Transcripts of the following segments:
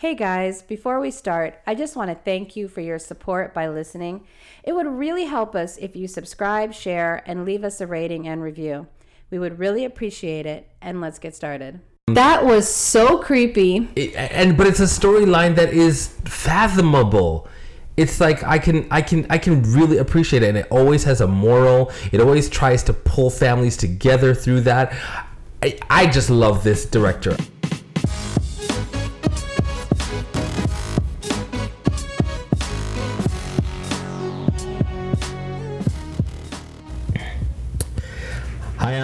Hey guys, before we start, I just want to thank you for your support by listening. It would really help us if you subscribe, share, and leave us a rating and review. We would really appreciate it, and let's get started. That was so creepy. It- and but it's a storyline that is fathomable. It's like I can I can I can really appreciate it and it always has a moral. It always tries to pull families together through that. I, I just love this director.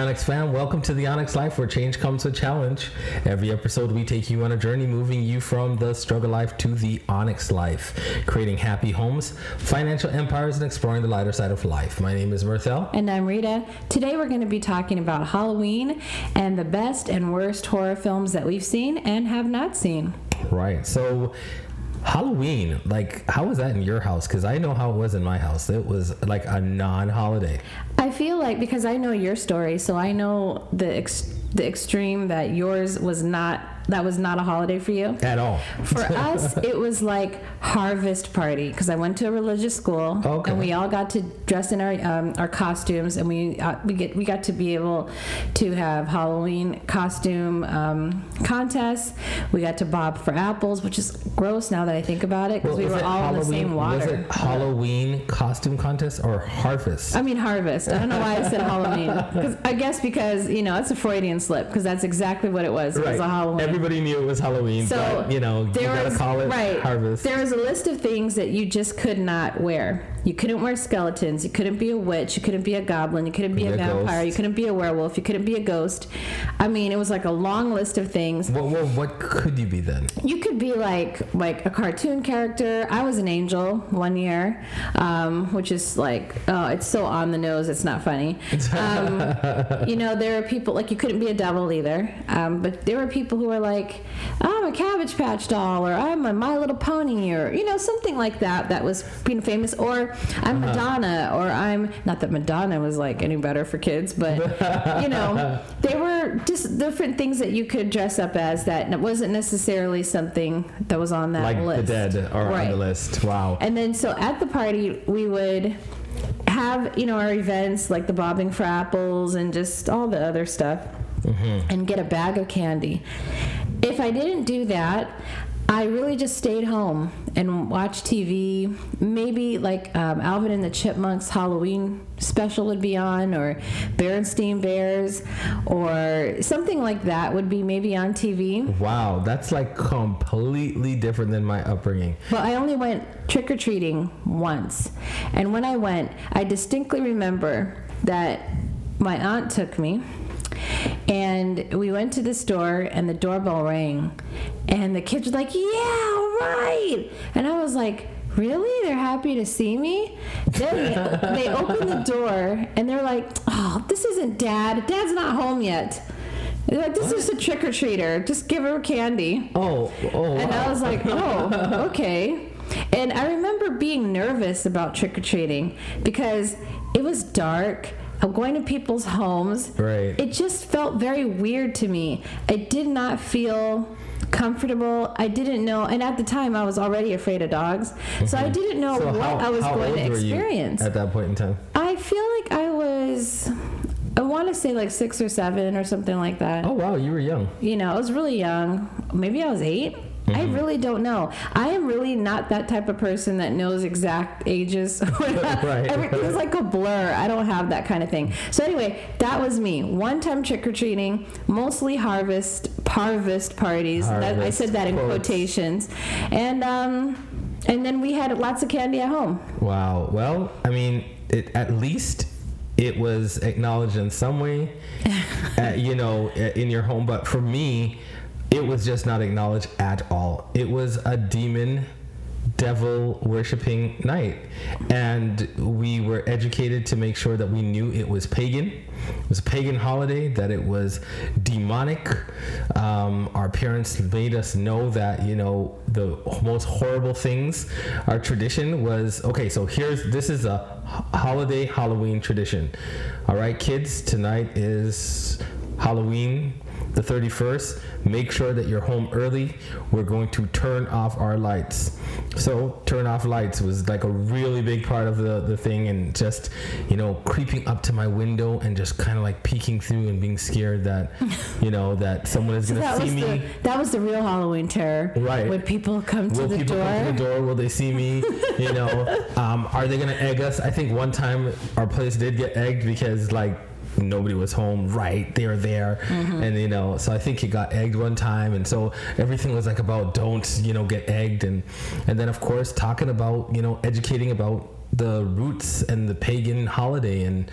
Onyx fan, welcome to the Onyx Life where change comes with challenge. Every episode we take you on a journey moving you from the struggle life to the Onyx life, creating happy homes, financial empires, and exploring the lighter side of life. My name is Mirthell. And I'm Rita. Today we're going to be talking about Halloween and the best and worst horror films that we've seen and have not seen. Right. So Halloween, like how was that in your house? Because I know how it was in my house. It was like a non-holiday. I feel like because I know your story, so I know the ex- the extreme that yours was not that was not a holiday for you. At all. For us, it was like harvest party because I went to a religious school Okay. and we all got to dress in our um, our costumes and we uh, we get we got to be able to have Halloween costume um, contests. We got to bob for apples, which is gross now that I think about it because we were all in the same water. Was it Halloween costume contest or harvest? I mean harvest. I don't know why I said Halloween. I guess because you know it's a Freudian slip because that's exactly what it was. It was a Halloween. Everybody knew it was Halloween, So but you know, you gotta was- call it right. harvest. There was a list of things that you just could not wear. You couldn't wear skeletons. You couldn't be a witch. You couldn't be a goblin. You couldn't be a, a vampire. ghost. You couldn't be a werewolf. You couldn't be a ghost. I mean, it was like a long list of things. What, what, what could you be then? You could be like like a cartoon character. I was an angel one year, um, which is like oh, it's so on the nose. It's not funny. Um, you know, there are people like you couldn't be a devil either. Um, but there were people who were like, I'm a Cabbage Patch doll, or I'm a My Little Pony, or you know something like that. That was being famous. Or I'm uh-huh. Madonna, or I'm not that Madonna was like any better for kids, but you know, they were just different things that you could dress up as that wasn't necessarily something that was on that Like list. the dead are on the list. Wow. And then so at the party we would have you know our events like the bobbing for apples and just all the other stuff mm-hmm. and get a bag of candy. If I didn't do that, I really just stayed home and watched TV. Maybe like um, Alvin and the Chipmunks Halloween special would be on, or Berenstain Bears, or something like that would be maybe on TV. Wow, that's like completely different than my upbringing. Well, I only went trick or treating once. And when I went, I distinctly remember that my aunt took me and we went to the store and the doorbell rang and the kids were like, Yeah, all right. And I was like, Really? They're happy to see me? Then they, they opened the door and they're like, Oh, this isn't dad. Dad's not home yet. They're like, This is a trick or treater. Just give her candy. Oh, oh, And I was like, oh, okay. And I remember being nervous about trick or treating because it was dark. I'm going to people's homes. Right. It just felt very weird to me. I did not feel comfortable. I didn't know, and at the time I was already afraid of dogs, so I didn't know So what how- I was going to old were you experience. at that point in time. I feel like I was, I want to say like six or seven or something like that Oh wow, you were young. you know, I was really young. Maybe I was 8 I Mm-hmm. really don't know. I am really not that type of person that knows exact ages. Right. Everything's like a blur. I don't have that kind of thing. So anyway, that was me. One time trick or treating, mostly harvest harvest parties. That, I said that in quotes. quotations, and um, and then we had lots of candy at home. Wow. Well, I mean, it, at least it was acknowledged in some way, uh, you know, in your home. But for me, it was just not acknowledged at all. It was a demon devil worshiping night and we were educated to make sure that we knew it was pagan. It was a pagan holiday that it was demonic. Um, our parents made us know that you know the most horrible things our tradition was okay so here's this is a holiday halloween tradition. All right kids tonight is halloween the 31st, make sure that you're home early. We're going to turn off our lights. So, turn off lights was like a really big part of the, the thing, and just, you know, creeping up to my window and just kind of like peeking through and being scared that, you know, that someone is So going to see me. the that was the real Halloween terror. Right. When people come to Will the people door. come to the door? Will they see me? You know, um, are they gonna egg us? I think one time our place did get egged because like nobody was home. Right, they were there, Mm-hmm. and you know, so I think he got egged one time, and so everything was like about don't you know get egged, and and then of course talking about you know educating about the roots and the pagan holiday and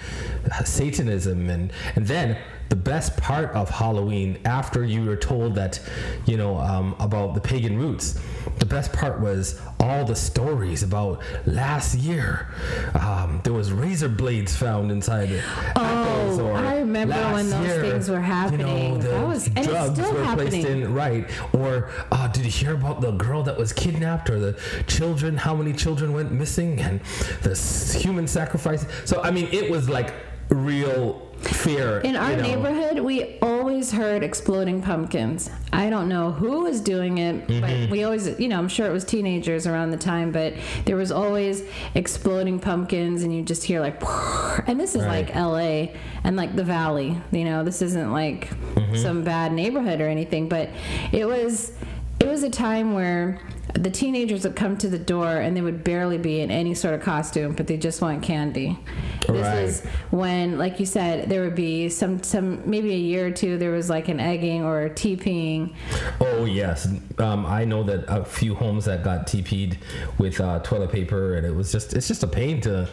Satanism and and then the best part of Halloween after you were told that you know um, about the pagan roots the best part was all the stories about last year. Um, there was razor blades found inside apples, Oh, or I remember last when those year, things were happening. you know, the That was- and it's drugs still were placed in right or uh, did you hear about the girl that was kidnapped or the children how many children went missing and the human sacrifice? So i mean it was like real fear In our you know. neighborhood, we always heard exploding pumpkins. I don't know who was doing it, Mm-hmm. but we always, you know, I'm sure it was teenagers around the time, but there was always exploding pumpkins, and you just hear like, and this is Right. like LA and like the valley, you know, this isn't like Mm-hmm. some bad neighborhood or anything, but it was. It was a time where the teenagers would come to the door and they would barely be in any sort of costume, but they just want candy. This Right. was when, like you said, there would be some, some maybe a year or two. There was like an egging or a TPing. Oh yes, um, I know that a few homes that got TP'd with uh, toilet paper, and it was just it's just a pain to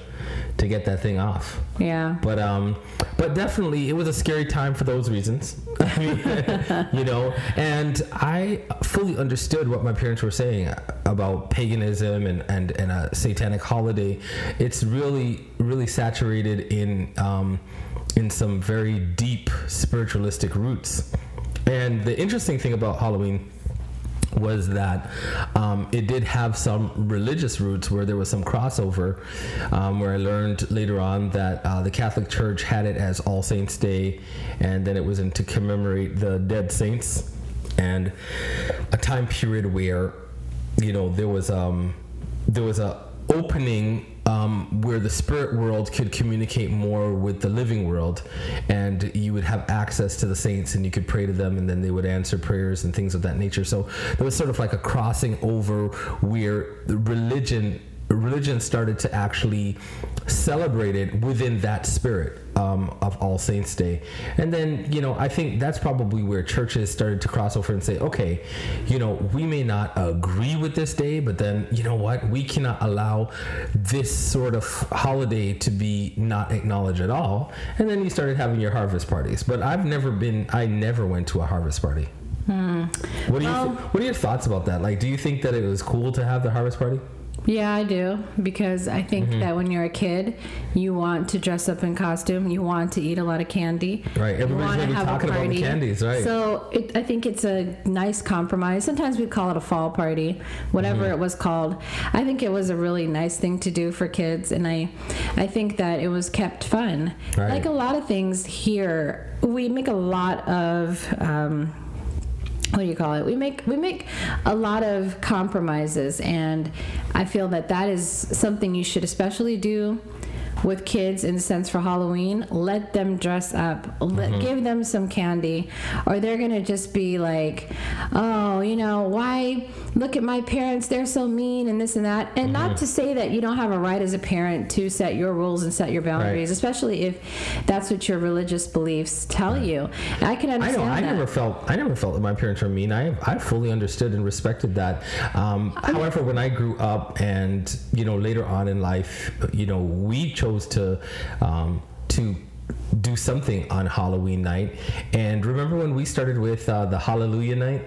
to get that thing off. Yeah. But um, but definitely it was a scary time for those reasons. You know, and I fully understood what my parents were saying about paganism and and and a satanic holiday. It's really really saturated in um, in some very deep spiritualistic roots. And the interesting thing about Halloween was that um, it did have some religious roots where there was some crossover um, where i learned later on that uh, the catholic church had it as all saints day and then it was in to commemorate the dead saints and a time period where you know there was um there was a opening um, where the spirit world could communicate more with the living world, and you would have access to the saints, and you could pray to them, and then they would answer prayers and things of that nature. So there was sort of like a crossing over where the religion religion started to actually celebrate it within that spirit um, of All Saints Day. And then, you know, I think that's probably where churches started to cross over and say, okay, you know, we may not agree with this day, but then, you know what, we cannot allow this sort of holiday to be not acknowledged at all. And then you started having your harvest parties. But I've never been, I never went to a harvest party. What do you? Well- what are your thoughts about that? Like, do you think that it was cool to have the harvest party? Yeah, I do because I think Mm-hmm. that when you're a kid, you want to dress up in costume, you want to eat a lot of candy, Right, everybody's wanna gonna be have a talking about the party. candies, right. So it, I think it's a nice compromise. Sometimes we call it a fall party, whatever Mm-hmm. it was called. I think it was a really nice thing to do for kids, and I, I think that it was kept fun. Right. Like a lot of things here, we make a lot of. Um, what do you call it? We make we make a lot of compromises and i feel that that is something you should especially do with kids in the sense for halloween let them dress up let, give them some candy or they're gonna just be like oh you know why look at my parents they're so mean and this and that and not to say that you don't have a right as a parent to set your rules and set your boundaries especially if that's what your religious beliefs tell you i can understand. I know. I that. never felt. I never felt that my parents were mean. I I fully understood and respected that. Um, however, when I grew up, and you know, later on in life, you know, we chose to um, to do something on Halloween night. And remember when we started with uh, the Hallelujah night?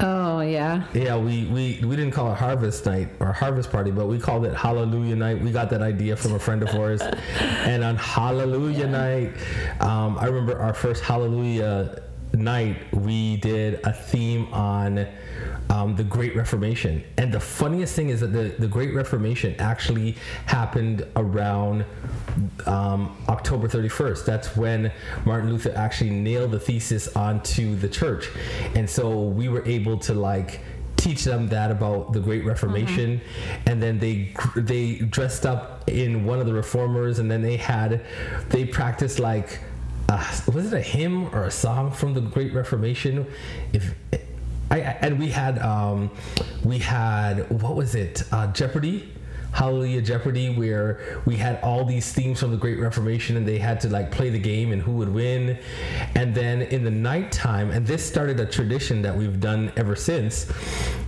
Oh yeah. Yeah, we, we, we didn't call it Harvest Night or Harvest Party, but we called it Hallelujah Night. We got that idea from a friend of ours. and on Hallelujah Night, um, I remember our first Hallelujah night, we did a theme on um, the Great Reformation. And the funniest thing is that the, the Great Reformation actually happened around um, October 31st. That's when Martin Luther actually nailed the thesis onto the church. And so we were able to like teach them that about the Great Reformation, mm-hmm. and then they they dressed up in one of the reformers, and then they had they practiced like uh, was it a hymn or a song from the Great Reformation? If I, and we had um, we had what was it uh, Jeopardy Hallelujah Jeopardy, where we had all these themes from the Great Reformation and they had to like play the game and who would win. And then in the nighttime, and this started a tradition that we've done ever since,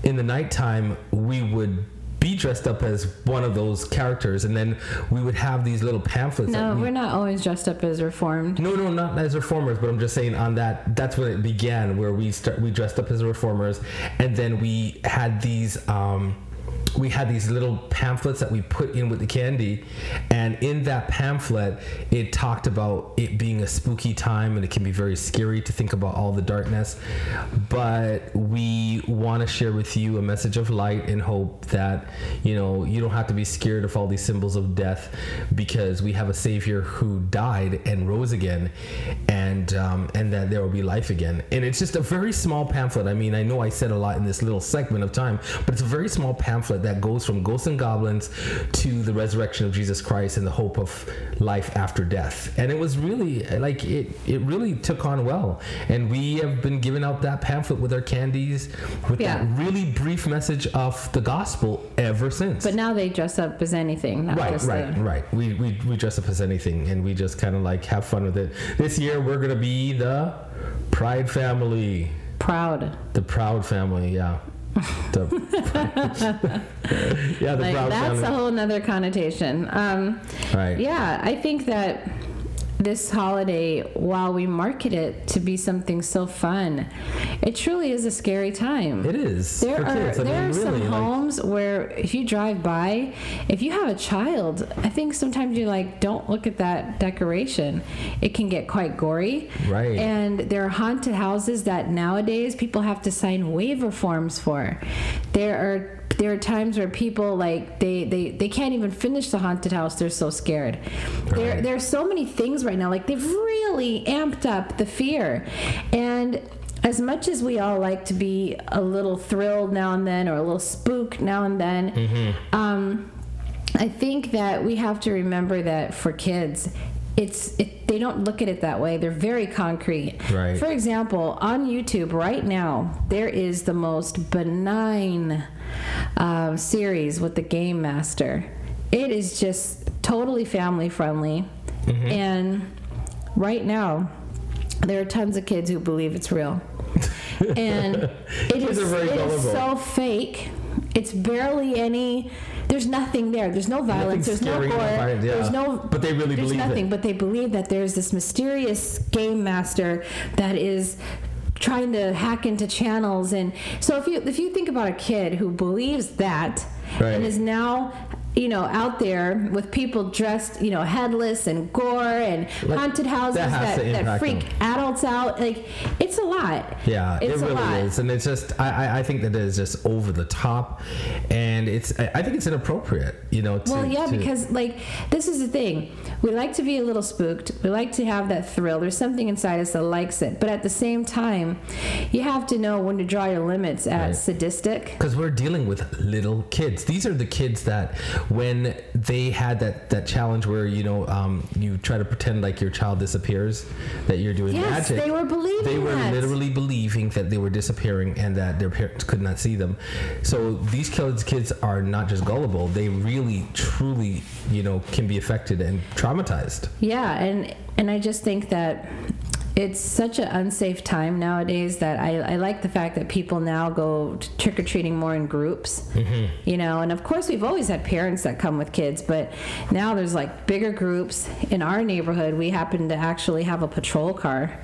in the nighttime, we would be dressed up as one of those characters, and then we would have these little pamphlets. No, we, are not always dressed up as reformed. No, no, not as reformers, but I'm just saying on that. That's when it began, where we start we dressed up as reformers, and then we had these. Um, we had these little pamphlets that we put in with the candy and in that pamphlet it talked about it being a spooky time and it can be very scary to think about all the darkness. But we want to share with you a message of light and hope that you know you don't have to be scared of all these symbols of death because we have a savior who died and rose again and um, and that there will be life again. And it's just a very small pamphlet. I mean i know i said a lot in this little segment of time but it's a very small pamphlet that goes from ghosts and goblins to the resurrection of Jesus Christ and the hope of life after death. And it was really like it it really took on well. And we have been giving out that pamphlet with our candies with yeah. that really brief message of the gospel ever since. But now they dress up as anything. right, right, the... right. We, we we dress up as anything and we just kind of like have fun with it. This year we're gonna be the Pride family. Proud. The Proud family, yeah the, yeah, the like, that's a whole nother connotation. Um, right. Yeah, I think that this holiday, while we market it to be something so fun, it truly is a scary time. It is. There are there mean, are really, some like, homes where if you drive by, if you have a child, I think sometimes you like don't look at that decoration. It can get quite gory. Right. And there are haunted houses that nowadays people have to sign waiver forms for. There are there are times where people like they they, they can't even finish the haunted house they're so scared right. there there are so many things right now like they've really amped up the fear and as much as we all like to be a little thrilled now and then or a little spooked now and then mm-hmm. um, i think that we have to remember that for kids it's it, they don't look at it that way. They're very concrete. Right. For example, on YouTube right now, there is the most benign uh, series with the Game Master. It is just totally family friendly, mm-hmm. and right now, there are tons of kids who believe it's real, and it is, it is so fake. It's barely any there's nothing there. There's no violence. There's no gore. yeah. There's no. But they really there's believe nothing. It. But they believe that there's this mysterious game master that is trying to hack into channels and so if you if you think about a kid who believes that right. and is now you know, out there with people dressed, you know, headless and gore and like, haunted houses that, that, that freak them. adults out. Like, it's a lot. Yeah, it's it really is, and it's just I, I think that it is just over the top, and it's I think it's inappropriate. You know. To, well, yeah, to, because like this is the thing. We like to be a little spooked. We like to have that thrill. There's something inside us that likes it, but at the same time, you have to know when to draw your limits at right. sadistic. Because we're dealing with little kids. These are the kids that when they had that that challenge where you know um, you try to pretend like your child disappears, that you're doing yes, magic. they were believing. They were that. literally believing that they were disappearing and that their parents could not see them. So these kids kids are not just gullible; they really, truly, you know, can be affected and traumatized. Yeah, and and I just think that it's such an unsafe time nowadays that I, I like the fact that people now go trick or treating more in groups. Mm-hmm. You know, and of course we've always had parents that come with kids, but now there's like bigger groups. In our neighborhood, we happen to actually have a patrol car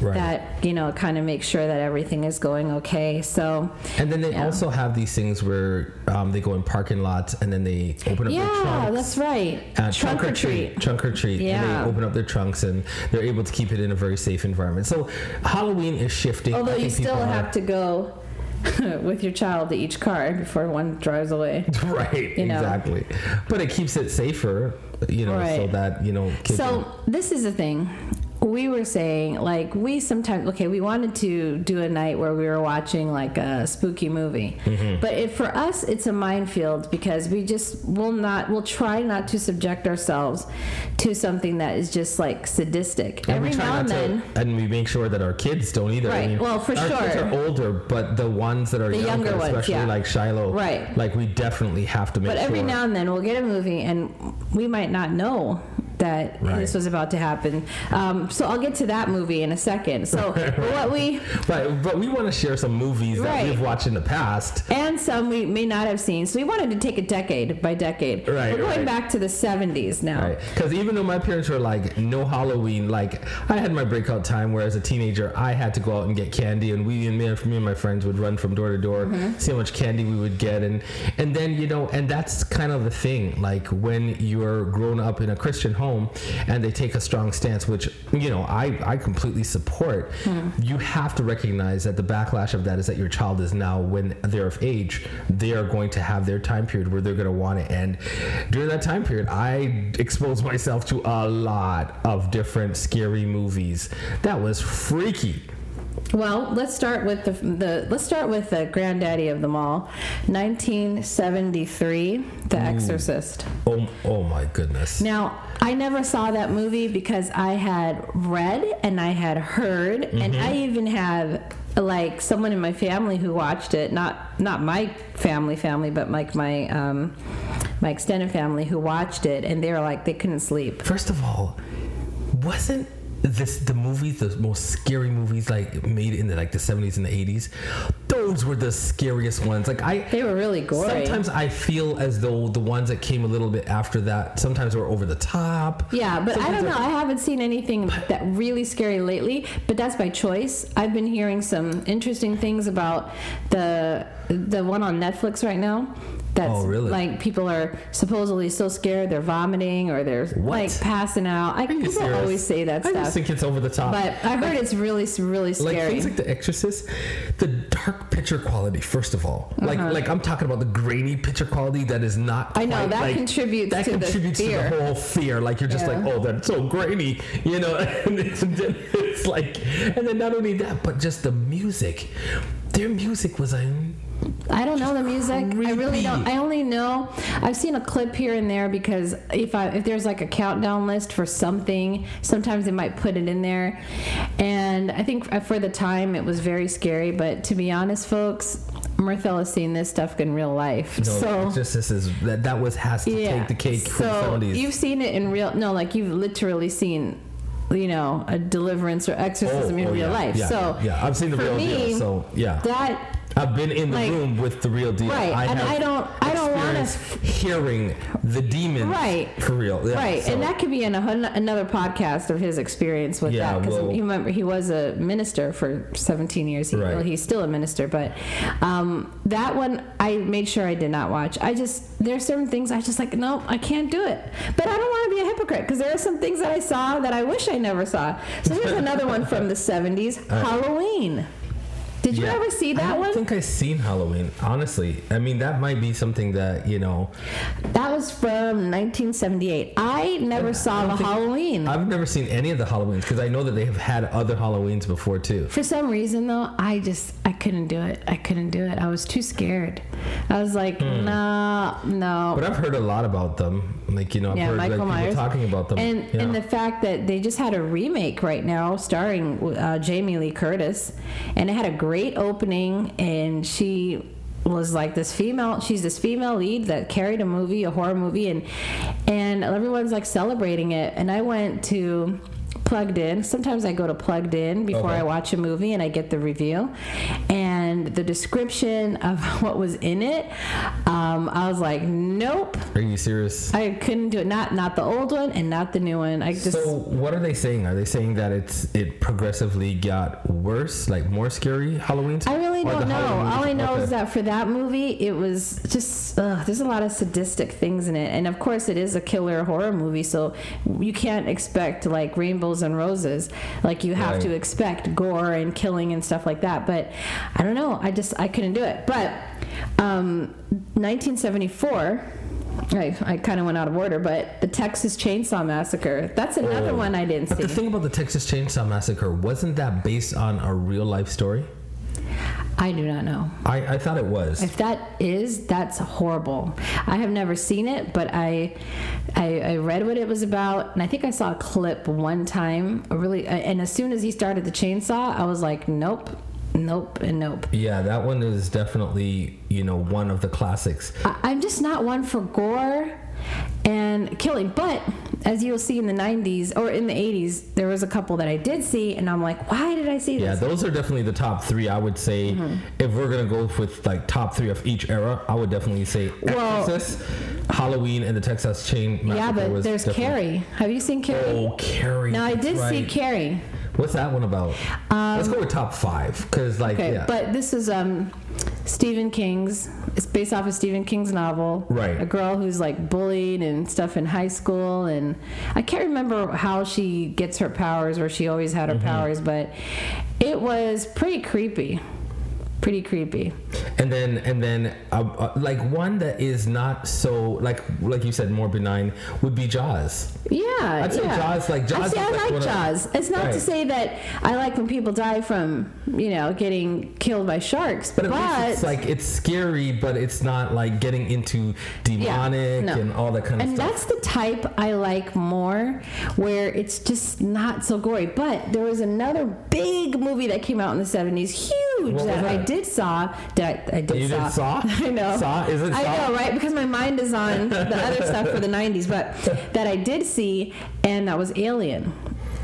right. that you know kind of makes sure that everything is going okay. So and then they yeah. also have these things where um, they go in parking lots and then they open up yeah, their trunks. Yeah, that's right. Uh, trunk, trunk, or treat. Trunk or treat. Yeah. And they open up their trunks and they're able to keep it in a very safe safe environment. So Halloween is shifting. Although you still have to go with your child to each car before one drives away. right You know. exactly but it keeps it safer you know so that you know kids So this is the thing. We were saying like we sometimes okay we wanted to do a night where we were watching like a spooky movie, Mm-hmm. but it, for us it's a minefield because we just will not we'll try not to subject ourselves to something that is just like sadistic. and Every we try now not and then. to, and we make sure that our kids don't either. I Right, mean, well, for our kids are older, but the ones that are The younger, younger ones, especially yeah. like Shiloh, Right. Like we definitely have to make sure But every sure. now and then we'll get a movie and we might not know that Right. this was about to happen. Um, so I'll get to that movie in a second. So what we but but we want to share some movies that Right. we've watched in the past. and some we may not have seen. So we wanted to take it decade by decade. Right, We're going right. back to the 70s now. Right. Because even though my parents were like, no Halloween, like I had my breakout time where as a teenager I had to go out and get candy, and we and me, me and my friends would run from door to door, Mm-hmm. see how much candy we would get, and and then you know, and that's kind of the thing. Like when you're grown up in a Christian home and they take a strong stance, which you know I I completely support. Hmm. You have to recognize that the backlash of that is that your child is now when they're of age, they are going to have their time period where they're going to want it, and during that time period, I exposed myself to a lot of different scary movies. That was freaky. Well, let's start with the, the let's start with the granddaddy of them all, 1973, The Exorcist. Oh, oh my goodness. Now, I never saw that movie because I had read and I had heard, and I even had like someone in my family who watched it. Not not my family family, but like my um, my extended family who watched it, and they were like they couldn't sleep. First of all, wasn't this the movies the most scary movies like made in the like the 70s and the 80s those were the scariest ones like i They were really gory. sometimes i feel as though the ones that came a little bit after that sometimes were over the top Yeah, but I don't know. I haven't seen anything that really scary lately, but that's by choice. I've been hearing some interesting things about the the one on Netflix right now. That's Oh, really? like people are supposedly so scared they're vomiting or they're What? like passing out. I, people serious? always say that I stuff, just think it's over the top but I heard it's really really like scary. things like The Exorcist, the dark picture quality. First of all, like like I'm talking about the grainy picture quality that is not. Uh-huh. I know, quite that like- contributes that to the contributes fear. to the whole fear. Like you're just Yeah. like, oh, that's so grainy, you know. And it's, then it's like, and then not only that, but just the music. Their music was a I don't know the music. I really don't. I only know I've seen a clip here and there because if I if there's like a countdown list for something, sometimes they might put it in there. And I think for the time it was very scary. But to be honest, folks, Mirthell has seen this stuff in real life. no, so just this is that that was has to yeah. take the cake so for the you've seen it in real. No, like you've literally seen. You know, a deliverance or exorcism oh, in oh, real Oh, yeah, life. Yeah, so yeah, I've seen the real me, deal. So yeah, that I've been in the like- room with the real deal. Right, I and I don't- I don't wanna- experienced hearing the demons. Right. For real. Yeah, right, so- and that could be in a, another podcast of his experience with Yeah, that. Because well- you remember he was a minister for 17 years. He, Right. Well, he's still a minister, but um, that one I made sure I did not watch. I just there are certain things I just like. No, I can't do it. But I don't want to be a hypocrite because there are some things that I saw that I wish I never saw. So here's another one from the 70s, Halloween. Did you Yeah. ever see that one? I don't one? think I've seen Halloween. Honestly, I mean that might be something that you know. that was from 1978. I never saw don't the Halloween. I've never seen any of the Halloweens because I know that they have had other Halloweens before too. For some reason, though, I just I couldn't do it. I couldn't do it. I was too scared. I was like, nah, no. Hmm. But I've heard a lot about them. Like you know, I've yeah, heard Michael like, Myers people talking about them. and yeah. and the fact that they just had a remake right now starring uh, Jamie Lee Curtis, and it had a great opening, and she was like this female she's this female lead that carried a movie a horror movie and and everyone's like celebrating it. And i went to plugged in. Sometimes i go to plugged in before Okay. i watch a movie and i get the review. and the description of what was in it um, i was like nope Are you serious? I couldn't do it. Not not the old one and not the new one. I just so what are they saying? Are they saying that it's it progressively got worse, like more scary Halloweens? I really don't know. Halloween- All I know okay. is that for that movie, it was just ugh, there's a lot of sadistic things in it, and of course, it is a killer horror movie, so you can't expect like rainbows and roses. Like you have Right. to expect gore and killing and stuff like that. But I don't know. I just I couldn't do it. But um, 1974. I, I kind of went out of order, but the Texas Chainsaw Massacre. That's another Oh. one I didn't But see. the thing about the Texas Chainsaw Massacre wasn't that based on a real life story? I do not know. I, I thought it was. If that is, that's horrible. I have never seen it, but I, I, I read what it was about, and I think I saw a clip one time. a Really, and as soon as he started the chainsaw, I was like, nope, nope, and nope. Yeah, that one is definitely you know one of the classics. I, I'm just not one for gore and killing, but as you'll see in the 90s or in the 80s, there was a couple that I did see, and I'm like, why did I see Yeah, this? Yeah, those are definitely the top three. I would say Mm-hmm. if we're gonna go with like top three of each era, I would definitely say Well- Exorcist, Halloween, and the Texas Chain Massacre. yeah, but was there's Carrie. Have you seen Carrie? Oh, Carrie. no, I did see. Carrie. What's that one about? Let's go with top five, cause like Okay, yeah. but this is um Stephen King's. It's based off of Stephen King's novel. Right. A girl who's like bullied and stuff in high school, and I can't remember how she gets her powers or she always had her Mm-hmm. powers, but it was pretty creepy. Pretty creepy. and then and then uh, uh, like one that is not so like like you said more benign would be Jaws. Yeah, I'd say yeah. Jaws, like, Jaws I, I like like one of- Jaws. It's not to say that I like when people die from, you know, getting killed by sharks, But but, at least it's like it's scary, but it's not like getting into demonic no. and all that kind of and stuff. And that's the type I like more, where it's just not so gory. But there was another big movie that came out in the seventies, huge What that, I? Did saw. That I, I did You saw. did Saw? I know. Saw? Is it I Saw? know, right? Because my mind is on the other stuff for the nineties, but that I did see, and that was Alien.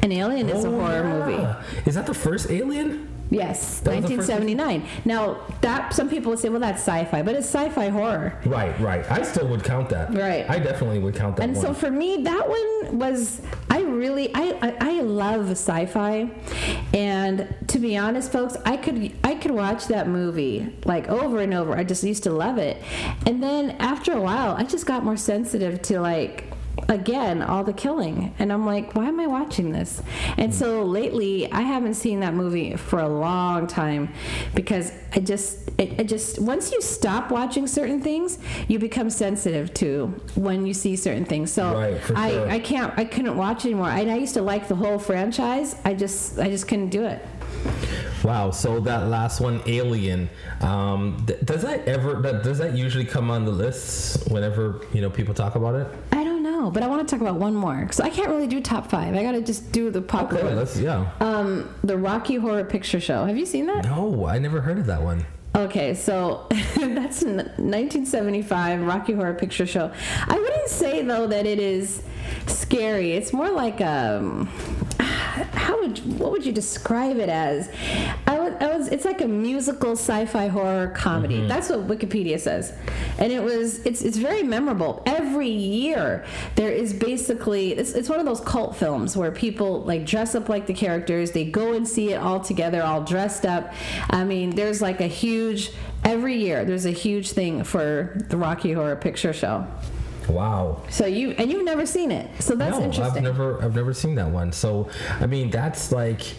And Alien is a Oh, horror yeah. movie. Is that the first Alien? Yes, That was the first 1979. Now that some people would say, well, that's sci-fi, but it's sci-fi horror. Right, right. I still would count that. Right. I definitely would count that And one. so for me, that one was I really I, I I love sci-fi, and to be honest, folks, I could I could watch that movie like over and over. I just used to love it, and then after a while, I just got more sensitive to like again all the killing and i'm like why am i watching this and so lately i haven't seen that movie for a long time because i just it, it just once you stop watching certain things you become sensitive to when you see certain things so Right, i sure. i can't i couldn't watch anymore I, I used to like the whole franchise i just i just couldn't do it wow. So that last one, Alien. Um, th- does that ever? That, does that usually come on the lists whenever you know people talk about it? i don't know but i want to talk about one more so i can't really do top five i gotta just do the popular Okay, let's yeah. um the rocky horror picture show have you seen that No, I never heard of that one. Okay, so that's 1975 Rocky Horror Picture Show. I wouldn't say though that it is scary. It's more like um how would what would you describe it as? I was, I was it's like a musical sci-fi horror comedy. Mm-hmm. That's what Wikipedia says. And it was it's it's very memorable. Every year there is basically it's, it's one of those cult films where people like dress up like the characters. They go and see it all together, all dressed up. I mean, there's like a huge every year there's a huge thing for the Rocky Horror Picture Show. Wow. So you and you've never seen it. So that's no, interesting. I've never I've never seen that one. So I mean that's like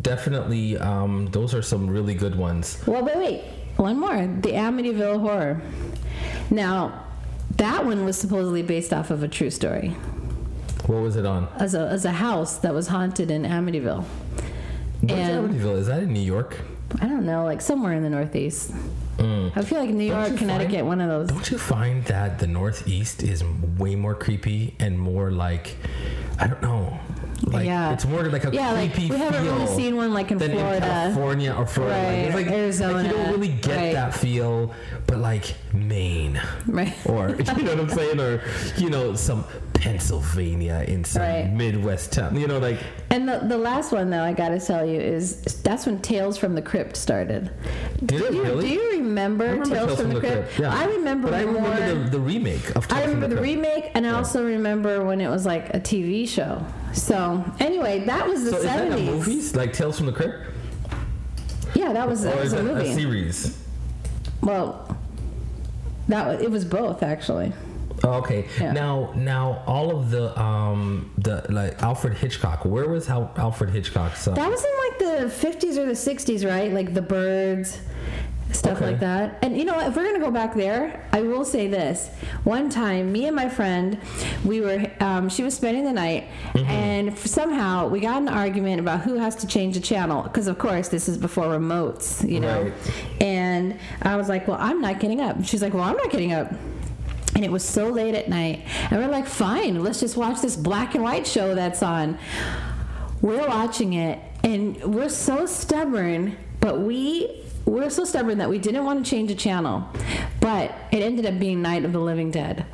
definitely um, those are some really good ones. Well, wait, wait. One more. The Amityville Horror. Now, that one was supposedly based off of a true story. What was it on? As a, as a house that was haunted in Amityville. Where's Amityville? Is that in New York? I don't know, like somewhere in the Northeast. I feel like New York, Connecticut, find- one of those. Don't you find that the Northeast is way more creepy and more like I don't know, like Yeah. it's more like a Yeah, like we haven't really seen one like in than in Florida. California or Florida. Like, it's Right, like, Arizona, like you don't really get right. that feel, but like Maine Right. or you know what I'm saying, or you know some Pennsylvania in some Right. Midwest town. You know, like And the, the last one, though, I gotta tell you, is that's when Tales from the Crypt started. did it Do you, really? do you remember, remember Tales, from, the Crypt? Yeah. I remember but I more. remember the, the remake of Tales I from remember the Crypt. remake, and I also remember when it was like a TV show. So anyway, that was the So is that a movies like Tales from the Crypt, Yeah, that was that or was is a movie. a series? well, that was, it was both actually. Oh, okay. Yeah. Now, now, all of the um the like Alfred Hitchcock. Where was Al- Alfred Hitchcock? Uh, That was in like like the 50s or the 60s, right? Like the birds, stuff Okay. like that. And you know, if we're gonna go back there, I will say this: one time, me and my friend, we were, um, she was spending the night, Mm-hmm. and somehow we got an argument about who has to change the channel, because of course this is before remotes, you know. Right. And I was like, "Well, I'm not getting up." She's like, "Well, I'm not getting up." And it was so late at night. And we're like, fine, let's just watch this black and white show that's on. We're watching it, and we're so stubborn, but we. We're so stubborn that we didn't want to change the channel, but it ended up being Night of the Living Dead,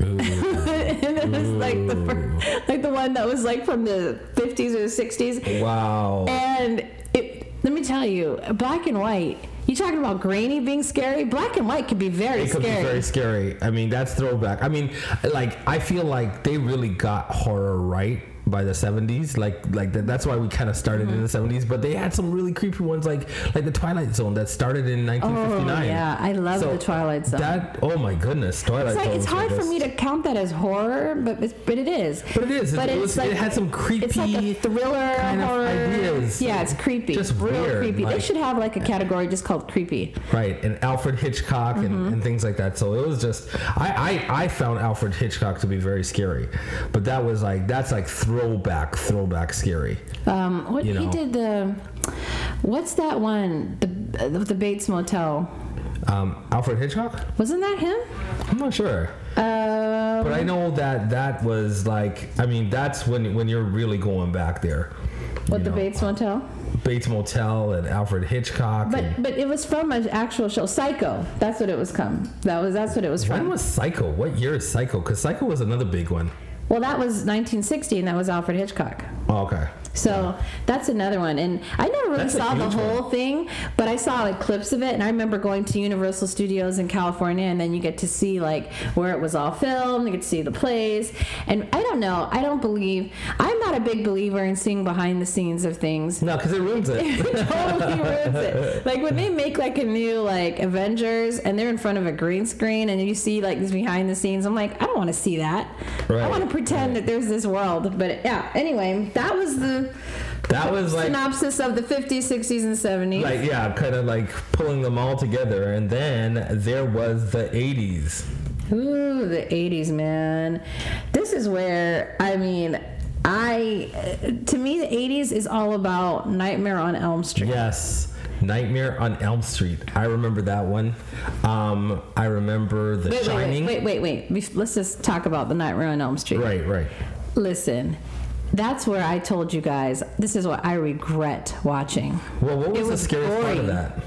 and it was like the fir- like the one that was like from the 50s or the 60s, wow. and it, let me tell you, black and white. You talking about grainy being scary? Black and white can be very It could scary. be very scary. I mean, that's throwback. I mean, like I feel like they really got horror right by the 70s. Like like that, that's why we kind of started in the Mm-hmm. 70s. But they had some really creepy ones, like like the Twilight Zone that started in 1959. Oh, yeah, I love So the Twilight Zone. That oh my goodness, Twilight It's like Zone. it's hard for me to count that as horror, but it's, but it is. But it is. It- it was- like, it had some creepy It's like a thriller kind of horror. ideas. Yeah, it's creepy. Just real weird, creepy. they should have like a category just called creepy. Right, and Alfred Hitchcock and, Mm-hmm. and things like that. So it was just, I, I, I found Alfred Hitchcock to be very scary, but that was like that's like throwback, throwback scary. Um, what You he did the, what's that one? The the Bates Motel. Um, Alfred Hitchcock? Wasn't that him? I'm not sure, Um, but I know that that was like, I mean, that's when when you're really going back there. what the know. Bates Motel? Bates Motel and Alfred Hitchcock. But but it was from an actual show, Psycho. That's what it was come. That was that's what it was when from. was Psycho? What year is Psycho? Because Psycho was another big one. Well, that was 1960, and that was Alfred Hitchcock. Oh, okay. So that's another one, and I never really That's saw the whole thing, but I saw like clips of it, and I remember going to Universal Studios in California, and then you get to see like where it was all filmed, you get to see the plays, and I don't know, I don't believe, I'm not a big believer in seeing behind the scenes of things. No, because it ruins it. it totally ruins it. Like when they make like a new like Avengers and they're in front of a green screen and you see like these behind the scenes, I'm like, I don't want to see that. I want to pretend that there's this world. But yeah, anyway, that was the that was like synopsis of the 50s, 60s, and 70s. like yeah kind of like pulling them all together and then there was the 80s Ooh, the 80s, man. This is where, I mean, I, to me, the 80s is all about Nightmare on Elm Street. yes nightmare on elm street i remember that one um i remember the Wait, wait, shining wait, wait, wait, wait. Let's just talk about the Nightmare on Elm Street. right right Listen, that's where I told you guys this is what I regret watching. well what was, It the was scariest part of that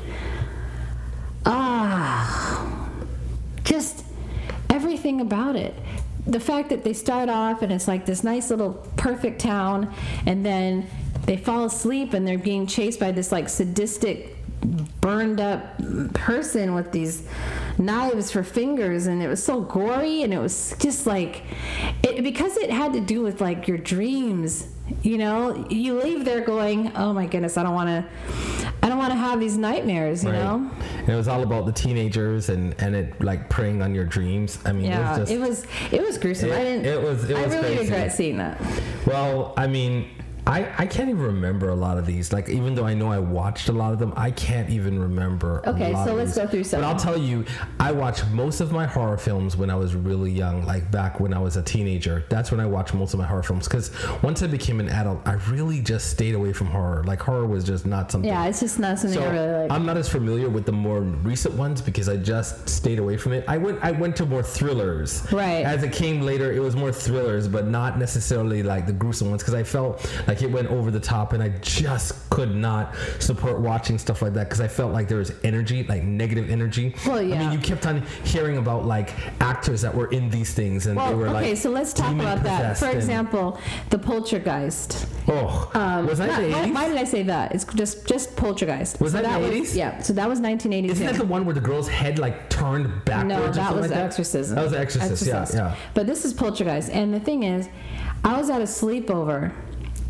Ah, just everything about it. The fact that they start off and it's like this nice little perfect town, and then they fall asleep and they're being chased by this like sadistic, burned up person with these knives for fingers, and it was so gory and it was just like it because it had to do with like your dreams. You know, you leave there going, "Oh my goodness, I don't want to." I don't want to have these nightmares, you right know? and it was all about the teenagers and and it like preying on your dreams i mean Yeah, it was just it was it was gruesome. I didn't. it was- it I really crazy. regret seeing that. Well, I mean, I, I can't even remember a lot of these. Like, even though I know I watched a lot of them, I can't even remember. a Okay, so let's go through some. But I'll tell you, I watched most of my horror films when I was really young, like back when I was a teenager. That's when I watched most of my horror films. Because once I became an adult, I really just stayed away from horror. Like, horror was just not something. Yeah, it's just not something So I really like. I'm not as familiar with the more recent ones because I just stayed away from it. I went I went to more thrillers. Right. As it came later, it was more thrillers, but not necessarily like the gruesome ones because I felt like it went over the top, and I just could not support watching stuff like that because I felt like there was energy, like negative energy. Well, yeah. I mean, you kept on hearing about like actors that were in these things, and well, they were okay, like. Okay, so let's talk about that. For example, the Poltergeist. Oh, Um, was that not- why, 80s? why did I say that? It's just just Poltergeist. Was So that the 80s? yeah, so that was 1982. Isn't that the one where the girl's head like turned backwards? no, that was like Exorcism. That was Exorcist, yeah, yeah. But this is Poltergeist, and the thing is, I was at a sleepover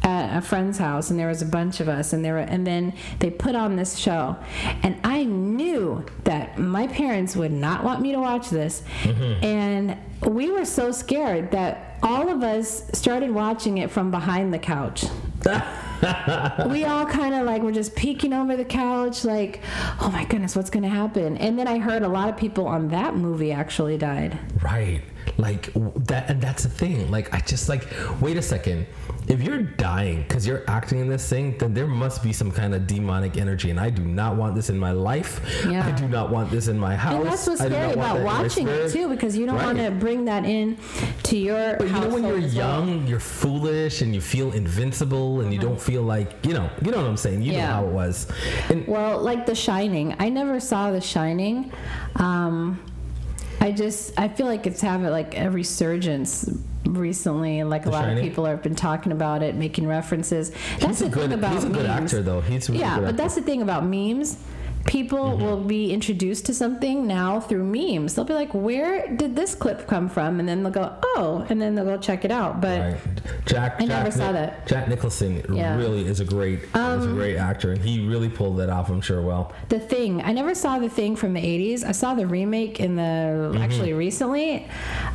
at a friend's house, and there was a bunch of us, and there were, and then they put on this show, and I knew that my parents would not want me to watch this, Mm-hmm. and we were so scared that all of us started watching it from behind the couch. we all kind of like were just peeking over the couch, like, oh my goodness, what's gonna happen? And then I heard a lot of people on that movie actually died. Right. Like that, and that's the thing. Like, I just like, wait a second. If you're dying because you're acting in this thing, then there must be some kind of demonic energy, and I do not want this in my life. Yeah. I do not want this in my house. And that's what's scary about that in my watching it too, because you don't Right. want to bring that in to your. But you know when you're as well. young, you're foolish and you feel invincible and you don't feel like you know, you know what I'm saying. You know Mm-hmm. How it was. And Well, like The Shining, I never saw The Shining. Um, I just I feel like it's having like a resurgence recently, and like a The lot Shining? of people have been talking about it, making references. That's he's a the good thing about he's a good memes. actor though. He's a really yeah, good but that's the thing about memes. People Mm-hmm. will be introduced to something now through memes. They'll be like, "Where did this clip come from?" And then they'll go, "Oh," and then they'll go check it out. But Right. Jack. I Jack never saw that. Jack Nicholson Yeah. Um, really is a great is a great actor, and he really pulled that off. I'm sure. Well, The Thing. I never saw The Thing from the 80s. I saw the remake in the Mm-hmm. actually recently.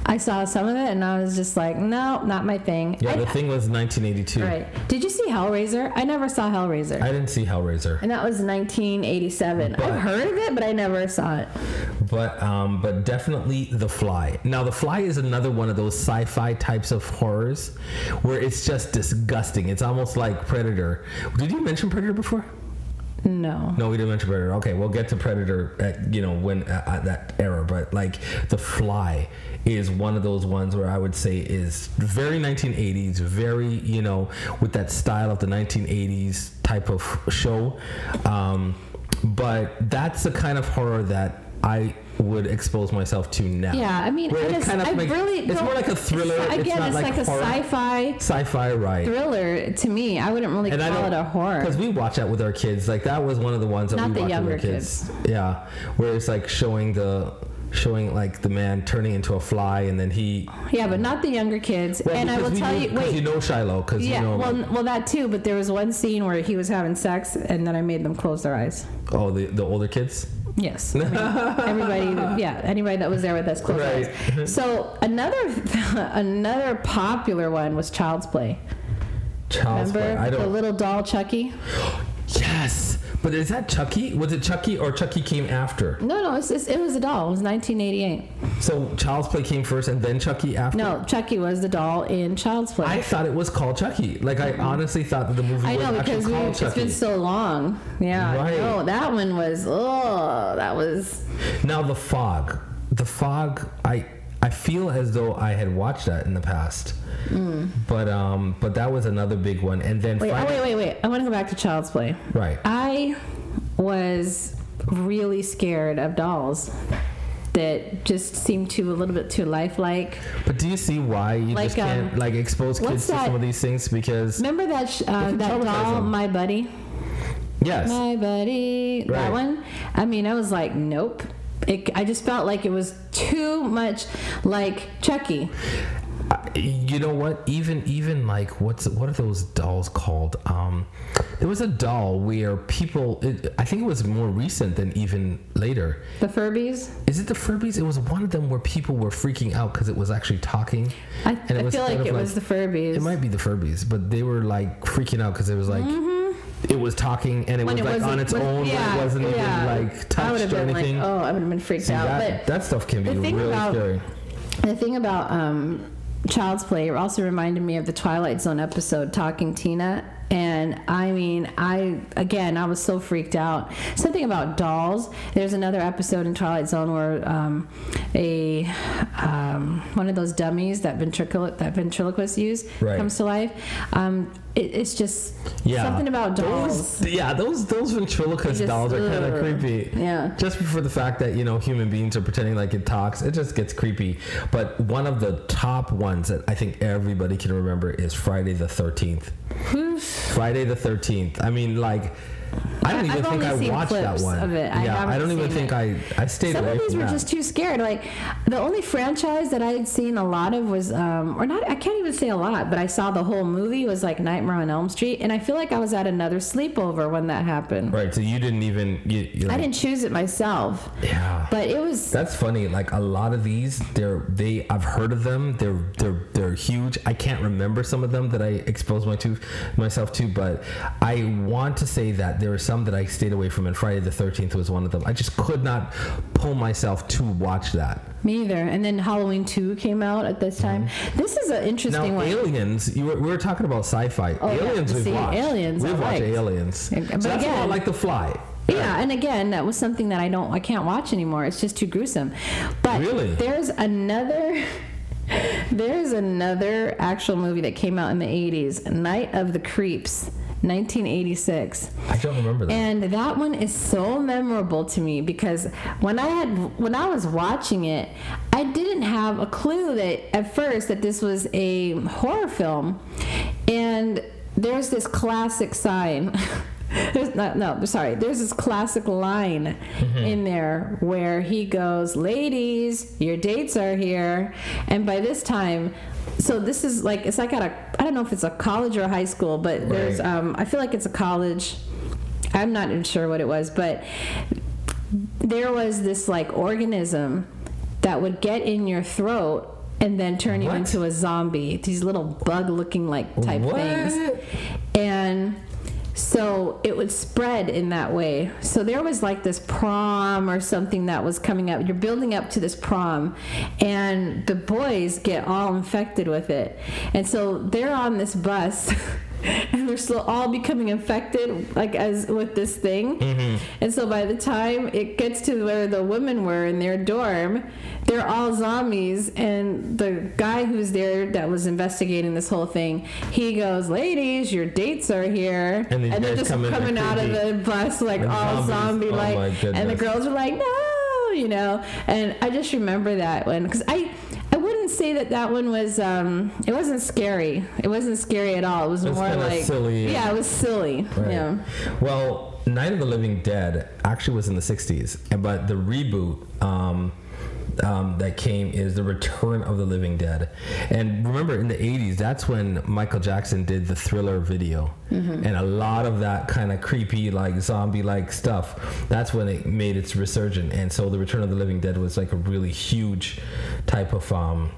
I saw some of it and I was just like, no, not my thing. yeah, I, the thing was 1982. Right. Did you see Hellraiser? I never saw Hellraiser. I didn't see Hellraiser, and that was 1987. But- I've heard of it, but I never saw it. but um, but definitely The Fly. Now, The Fly is another one of those sci-fi types of horrors where it's just disgusting. It's almost like Predator. Did you mention Predator before? No. No, we didn't mention Predator. Okay, we'll get to Predator at you know when at, at that era, but like The Fly is one of those ones where I would say is very 1980s, very you know with that style of the 1980s type of show. Um, but that's the kind of horror that I would expose myself to now. Yeah, I mean, Where I just, kind of I make- really it's more like a thriller. It's, it's again, not it's like, like, a horror. sci-fi Sci-fi, right? thriller to me. I wouldn't really And call it a horror. because we watch that with our kids. Like that was one of the ones that Not we watched with our kids. Yeah, where it's like showing the showing like the man turning into a fly, and then he. Yeah, but not the younger kids. Well, and I will tell knew- you, wait. you know Shiloh, because yeah, you know. well, well, that too. But there was one scene where he was having sex, and then I made them close their eyes. oh, the the older kids. Yes, I mean, everybody. Yeah, anybody that was there with us closed their Right. eyes. So another another popular one was Child's Play. Child's Remember Play. I don't. the little doll Chucky? Yes, but is that Chucky? Was it Chucky or Chucky came after? No, no, it's, it's, it was a doll. It was 1988. So Child's Play came first, and then Chucky after. No, Chucky was the doll in Child's Play. I thought it was called Chucky. Like I honestly thought that the movie I was know because we, it's Chucky. been so long. Yeah, Right. no, that one was oh, that was Now the fog, the fog. I I feel as though I had watched that in the past, but um, but that was another big one. And then Mm. wait, oh, wait, wait, wait. I want to go back to Child's Play. right? I was really scared of dolls that just seemed to a little bit too lifelike. But do you see why you Like, just can't um, like expose kids to that- some of these things? Because Remember that sh- uh, that doll, them. My Buddy? yes, My Buddy, Right. that one. I mean, I was like, nope. It, I just felt like it was too much like Chucky. You know what? Even even like what's what are those dolls called? Um, there was a doll where people. It, I think it was more recent than even later. The Furbies. Is it the Furbies? It was one of them where people were freaking out because it was actually talking. I, And it I was feel like it like- was the Furbies. It might be the Furbies, but they were like freaking out because it was like it was talking and it when was it like on its with- own. yeah, it wasn't yeah. even like touched or anything. like, oh, I would have been freaked See, out. that, but that stuff can be really about- scary. The thing about um, Child's Play also reminded me of the Twilight Zone episode Talking Tina. And I mean, I again, I was so freaked out. Something about dolls. There's another episode in Twilight Zone where um, a um, one of those dummies that ventriloquist that ventriloquists use Right. comes to life. Um, it, it's just Yeah, something about dolls. Those, yeah, those those ventriloquist just- dolls are kind of creepy. Yeah. Just for the fact that you know human beings are pretending like it talks, it just gets creepy. But one of the top ones that I think everybody can remember is Friday the Thirteenth. Friday the Thirteenth. I mean, like I don't even I've think I watched that one. of it. I yeah, I, don't even think it. I I stayed Some away of these were that. just too scared. Like the only franchise that I had seen a lot of was, um, or not, I can't even say a lot, but I saw the whole movie was like Nightmare on Elm Street, and I feel like I was at another sleepover when that happened. right, so you didn't even you, you I didn't choose it myself, Yeah. but it was. That's funny. Like a lot of these, they're they. I've heard of them. They're they're they're huge. I can't remember some of them that I exposed my to myself to, but I want to say that there were some that I stayed away from, and Friday the Thirteenth was one of them. I just could not pull myself to watch that. Me either. And then Halloween 2 came out at this time. This is an interesting Mm-hmm. Now, one. Aliens. You were, we were talking about sci-fi. Oh, yeah. aliens, we've See, watched. Aliens, We've watched liked. Aliens. Yeah, So that's again- like The Fly. Yeah, and again, that was something that I don't, I can't watch anymore. It's just too gruesome. But Really? there's another, there's another actual movie that came out in the '80s, Night of the Creeps, 1986. I don't remember that. And that one is so memorable to me because when I had when I was watching it, I didn't have a clue that at first that this was a horror film. And there's this classic sign. There's not, no, sorry. There's this classic line mm-hmm. in there where he goes, "Ladies, your dates are here." And by this time, so this is like it's like at a I don't know if it's a college or a high school, but there's um I feel like it's a college. I'm not even sure what it was, but there was this like organism that would get in your throat and then turn you into a zombie. These little bug-looking like type What? things, and so it would spread in that way. So there was like this prom or something that was coming up. You're building up to this prom, and the boys get all infected with it, and so they're on this bus. And they're still all becoming infected, like as with this thing. Mm-hmm. And so by the time it gets to where the women were in their dorm, they're all zombies. And the guy who's there that was investigating this whole thing, he goes, "Ladies, your dates are here." And these they're just come coming out of the bus like And all zombie Oh like, my and the girls are like, "No," you know. And I just remember that one because I. Wouldn't say that that one was. Um, it wasn't scary. It wasn't scary at all. It was It's more like silly. Yeah, it was silly. Right. Yeah. Well, Night of the Living Dead actually was in the 60s, but the reboot um, um, that came is The Return of the Living Dead. And remember, in the 80s, that's when Michael Jackson did the thriller video. Mm-hmm. And a lot of that kind of creepy, like zombie like stuff, that's when it made its resurgence. And so The Return of the Living Dead was like a really huge type of. Um,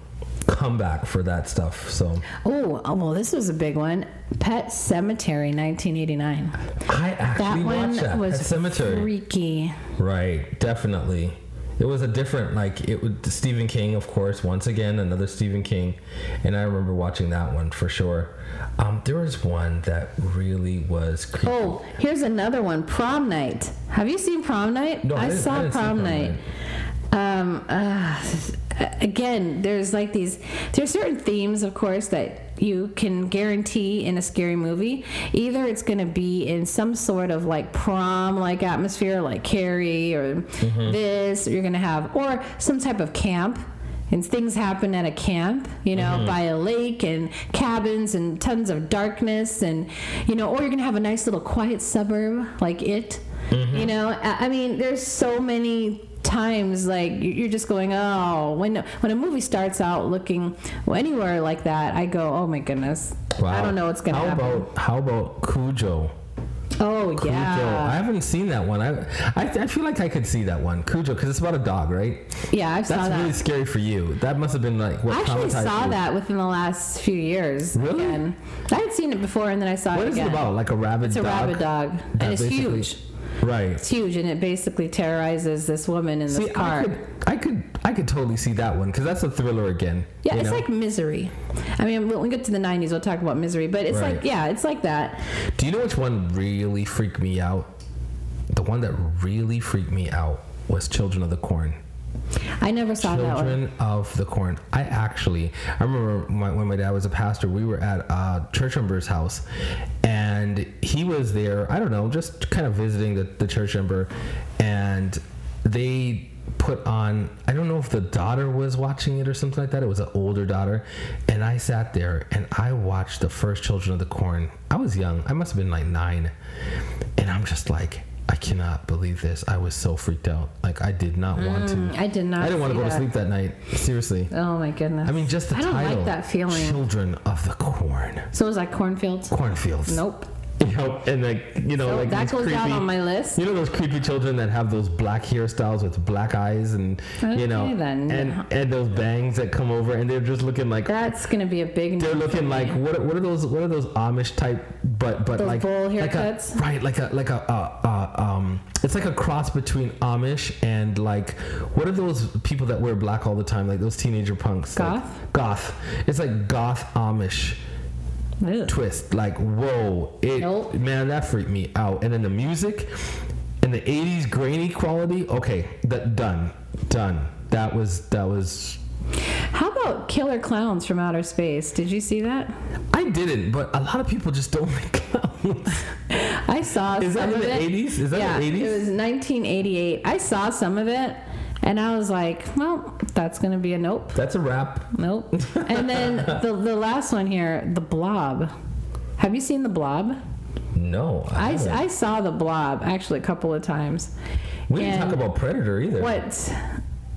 comeback for that stuff so Oh, oh, well, this was a big one. Pet Sematary, 1989. i That actually one watched that was Pet Sematary freaky. Right, definitely. It was a different like it was Stephen King, of course. Once again, another Stephen King, and I remember watching that one for sure. Um, there was one that really was creepy. Oh, here's another one. Prom Night. Have you seen Prom Night? No, I I, I saw see Prom Prom Night. Um, uh, again, there's like these. There's certain themes, of course, that you can guarantee in a scary movie. Either it's going to be in some sort of like prom like atmosphere, like Carrie, or Mm-hmm. this. You're going to have, or some type of camp. And things happen at a camp, you know, Mm-hmm. by a lake and cabins and tons of darkness, and you know, or you're gonna have a nice little quiet suburb like it. Mm-hmm. You know, I mean, there's so many times like you- you're just going, oh, when when a movie starts out looking well, anywhere like that, I go, oh my goodness, I don't know what's gonna happen. how happen. about how about Cujo? oh Cujo. I haven't seen that one. I I, I feel like I could see that one. Cujo, because it's about a dog, right? yeah, I saw That's that. really scary for you. That must have been like what I actually saw you. that within the last few years. Really? Again. I had seen it before, and then I saw What it is again. it about? Like a rabid dog? It's a dog? rabid dog, and it's huge. Right. It's huge, and it basically terrorizes this woman in this car. I could, I could, I could totally see that one because that's a thriller again. Yeah, it's know? like Misery. I mean, when we get to the 90s, we'll talk about Misery, but it's Right. like, yeah, it's like that. Do you know which one really freaked me out? The one that really freaked me out was Children of the Corn. I never saw that one. Children of the Corn. I actually, I remember my, when my dad was a pastor, we were at uh, church member's house, and he was there. I don't know, just kind of visiting the, the church member, and they put on I don't know if the daughter was watching it or something like that. It was an older daughter. And I sat there and I watched the first Children of the Corn. I was young. I must have been like nine. And I'm just like, I cannot believe this. I was so freaked out. Like I did not want to. Mm, I did not. I didn't want to go to sleep that night. Seriously. Oh my goodness. I mean, just the I don't title. like that feeling. Children of the Corn. So was that cornfields? Cornfields. Nope. You know, and like you know, So like that goes creepy, down on my list. You know those creepy children that have those black hairstyles with black eyes and you know, then. and and those bangs that come over and they're just looking like That's gonna be a big. they're looking like what are, what are those what are those Amish type but but Those like bowl like haircuts? a, right like a like a uh, uh, um it's like a cross between Amish and like what are those people that wear black all the time like those teenager punks like- Goth? goth it's like goth Amish Ew. twist. Like, whoa, it Nope. man, that freaked me out. And then the music and the '80s grainy quality. Okay, that done, done. That was that was. How about Killer Clowns from Outer Space? Did you see that? I didn't, but a lot of people just don't make clowns. I saw Is that in the it. 80s? Is that yeah, the 80s? it was 1988. I saw some of it, and I was like, "Well, that's gonna be a nope, That's a wrap. nope." and then the the last one here, The Blob. Have you seen The Blob? No, I, I. I saw The Blob actually a couple of times. we didn't talk about Predator either. What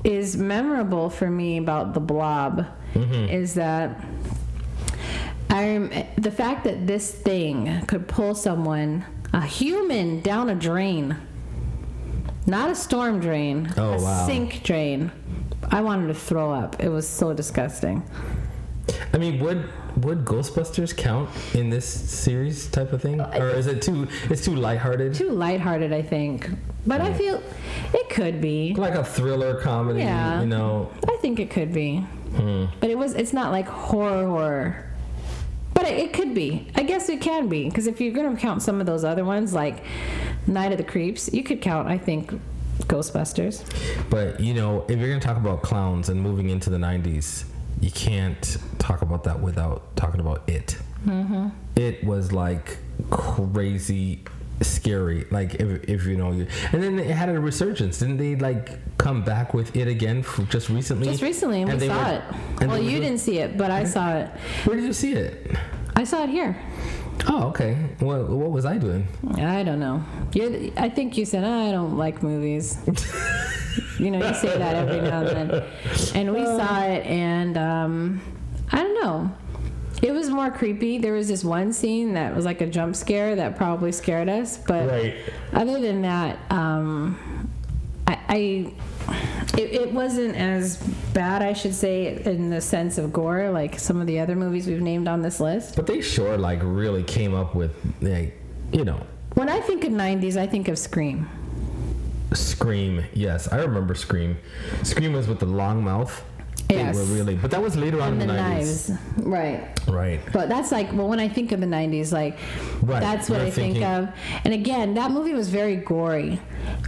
is memorable for me about the blob Mm-hmm. is that I'm the fact that this thing could pull someone, a human, down a drain, not a storm drain, Oh, a wow. sink drain. I wanted to throw up. It was so disgusting. I mean, would would Ghostbusters count in this series type of thing, or is it too? It's too lighthearted, Too lighthearted, I think, but I feel it could be. like a thriller comedy. Yeah. You know, I think it could be. Hmm. But it was it's not like horror horror. But it, it could be. I guess it can be because if you're going to count some of those other ones like Night of the Creeps, you could count I think Ghostbusters. But you know, if you're gonna talk about clowns and moving into the '90s, you can't talk about that without talking about it. Mm-hmm. It was like crazy scary. Like if, if you know you, and then it had a resurgence. Didn't they like come back with it again just recently? Just recently and, we they saw were- it. Well, you were- didn't see it, but I saw it. Where did you see it? I saw it here. Oh, okay. Well, what was I doing? I don't know. you I think you said I don't like movies. you know, you say that every now and then. And we saw it, and um, I don't know. It was more creepy. There was this one scene that was like a jump scare that probably scared us, but Right. other than that, um, I. I it, it wasn't as bad, I should say, in the sense of gore, like some of the other movies we've named on this list. But they sure like really came up with like you know When I think of 90s, I think of Scream. Scream. Yes, I remember Scream. Scream was with the long mouth. Yes. They were really, but that was later on and in the the 90s. knives right Right. but that's like well when i think of the 90s like Right, that's what you're i think of and again that movie was very gory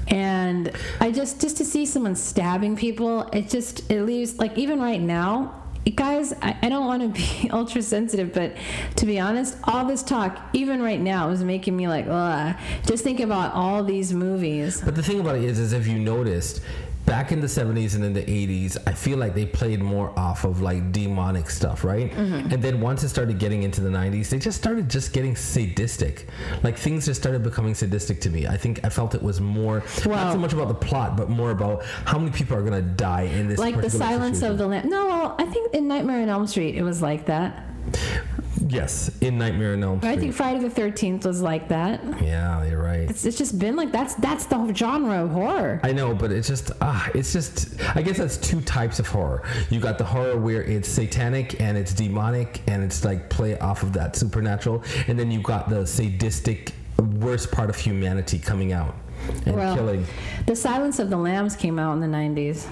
and i just just to see someone stabbing people it just it leaves like even right now guys i, I don't want to be ultra sensitive but to be honest all this talk even right now is making me like Ugh. just think about all these movies But the thing about it is, is if you noticed, back in the 70s and in the 80s, I feel like they played more off of like demonic stuff, right? Mm-hmm. And then once it started getting into the 90s, they just started just getting sadistic. Like things just started becoming sadistic to me. I think I felt it was more, not so much about the plot, but more about how many people are going to die in this like the silence situation. of the lamb no well, i think in nightmare on elm street it was like that Yes, in Nightmare on Elm Street. I think Friday the Thirteenth was like that. yeah, you're right. It's, it's just been like that's that's the whole genre of horror. I know, but it's just ah, it's just. I guess that's two types of horror. You got the horror where it's satanic and it's demonic and it's like play off of that supernatural, and then you got the sadistic, worst part of humanity coming out and Well, killing. The Silence of the Lambs came out in the '90s.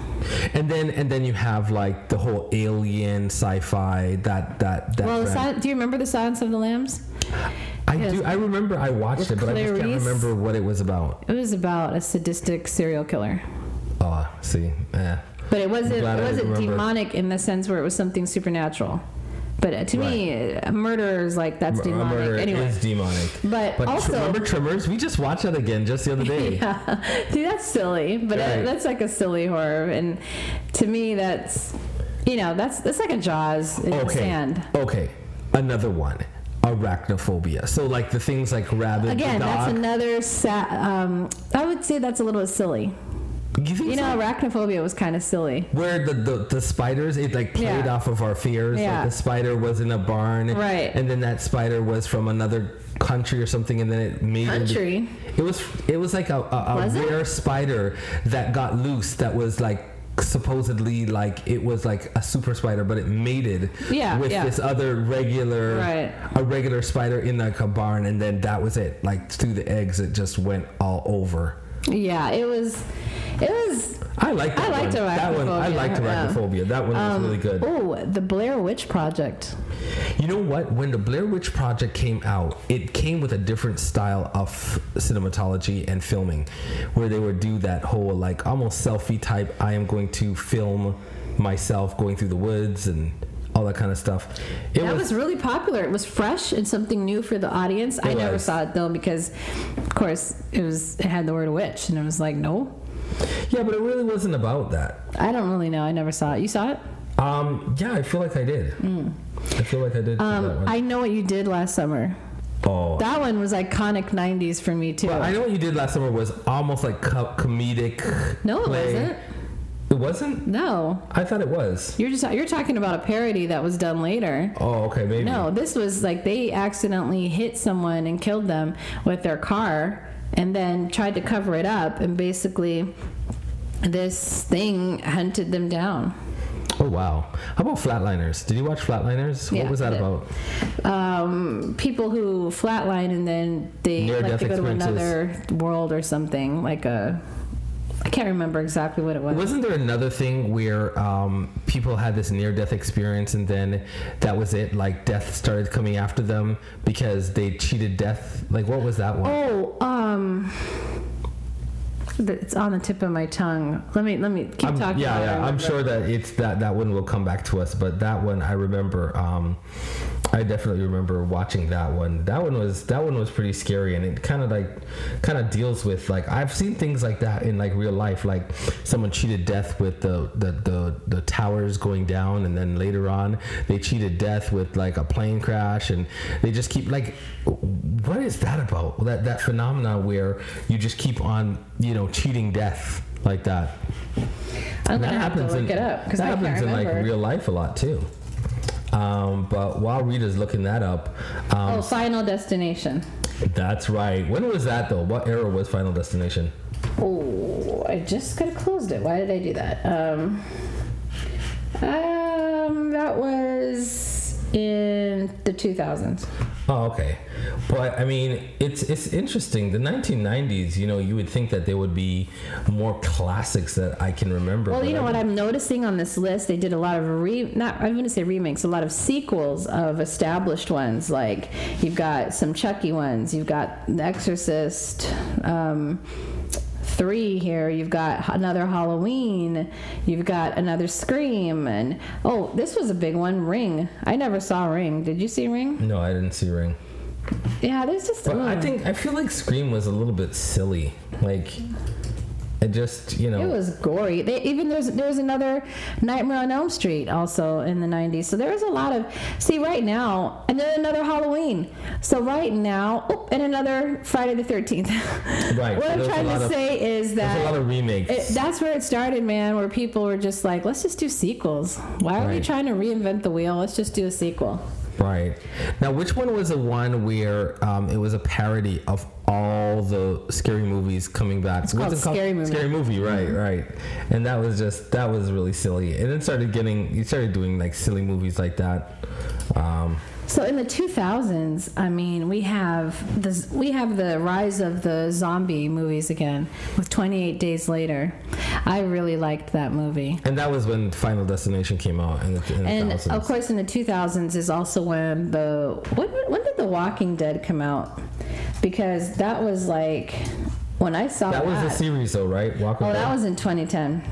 And then and then you have like the whole alien sci-fi that that that. Well, the brand. Do you remember the Silence of the Lambs? I yes. do. I remember I watched it, but I just can't remember what it was about. It was about a sadistic serial killer, Oh, see, yeah. but it wasn't it wasn't demonic in the sense where it was something supernatural. But uh, to me, uh, murder is like that's demonic. Murder anyway, is demonic. But But tr- also- remember Tremors? We just watched that again just the other day. yeah, dude, that's silly. But uh, Right. that's like a silly horror, and to me, that's you know, that's that's like a Jaws in the Okay. sand. Okay. Another one. Arachnophobia. So like the things like rabbit, Again, that's another. Sa- um, I would say that's a little silly. You You so? know, arachnophobia was kind of silly. where the, the, the spiders it like played Yeah. off of our fears Yeah. like the spider was in a barn Right. and then that spider was from another country or something and then it made it- Country. it was it was like a, a, a Was it? rare spider that got loose that was like supposedly like it was like a super spider but it mated Yeah, with yeah. this other regular Right. a regular spider in like a barn and then that was it like through the eggs it just went all over Yeah, it was. It was. I like that I liked one. That one I Arachnophobia, liked yeah. arachnophobia. That one was really good. Oh, the Blair Witch Project. You know what? When the Blair Witch Project came out, it came with a different style of cinematology and filming, where they would do that whole like almost selfie type. I am going to film myself going through the woods and all that kind of stuff. It That was, really popular. It was fresh and something new for the audience. I It never was. saw it though because, of course, it was it had the word witch, and it was like, no, yeah, but it really wasn't about that. I don't really know. I never saw it. You saw it? Um, yeah, I feel like I did. I feel like I did. Um. I know what you did last summer. oh, That one was iconic '90s for me too. Well, I know what you did last summer was almost like co- comedic. no, it play. wasn't. It wasn't. No, I thought it was. you're just you're talking about a parody that was done later. Oh, okay, maybe. No, this was like they accidentally hit someone and killed them with their car and then tried to cover it up and basically this thing hunted them down. Oh wow. How about Flatliners? Did you watch Flatliners? Yeah, what was that about? Um, people who flatline and then they like to go to another world or something like a I can't remember exactly what it was. Wasn't there another thing where um, people had this near-death experience and then that was it? Like death started coming after them because they cheated death. Like what was that one? Oh, um it's on the tip of my tongue. Let me let me keep I'm- talking. yeah, yeah. I'm sure that it's that that one will come back to us, but that one I remember. Um, I definitely remember watching that one. That one was that one was pretty scary, and it kind of like kind of deals with like I've seen things like that in like real life, like someone cheated death with the the the, the towers going down, and then later on they cheated death with like a plane crash, and they just keep like, what is that about? That that phenomenon where you just keep on you know cheating death like that. I'm That gonna have to look in, it up because that I happens in like real life a lot too. Um, but while Rita's looking that up, um, oh, Final Destination. that's right. When was that though? What era was Final Destination? Oh, I just could have closed it. Why did I do that? Um, um, that was in the 2000s. Oh, okay. But I mean, it's it's interesting. The 1990s, you know, you would think that there would be more classics that I can remember. Well, you know I what I'm noticing on this list? They did a lot of re not I'm going to say remakes, a lot of sequels of established ones. Like you've got some Chucky ones, you've got The Exorcist. Um, Three here. You've got another Halloween. You've got another Scream, and oh, this was a big one. Ring. I never saw Ring. Did you see Ring? No, I didn't see Ring. Yeah, there's just. But I mm. think I feel like Scream was a little bit silly. Like, it just you know. It was gory. They, even there's there's another Nightmare on Elm Street also in the 90s. So there was a lot of see right now and then another Halloween. So right now oh, and another Friday the 13th. Right, what I'm trying to of- say is There's a lot that of remakes. it, that's where it started, man. Where people were just like, let's just do sequels. Why are we trying to reinvent the wheel? Let's just do a sequel. Right. Now, which one was the one where um, it was a parody of all the scary movies coming back? It's called Scary Movie. Scary Movie, right, right. And that was just, that was really silly. And then started getting, you started doing like silly movies like that. Um, So in the 2000s, I mean, we have this, we have the rise of the zombie movies again with 28 Days Later. I really liked that movie. and that was when Final Destination came out in the, in the And of course, in the 2000s is also when the when, when did The Walking Dead come out? Because that was like when I saw that that was the series though, right? Walking Oh, that was in 2010.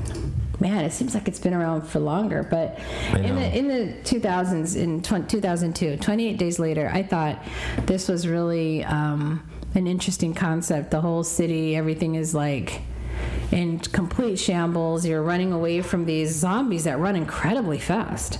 Man, it seems like it's been around for longer. But in the in the 2000s, in 20, 2002, 28 days later, I thought this was really um, an interesting concept. The whole city, everything is like in complete shambles. You're running away from these zombies that run incredibly fast.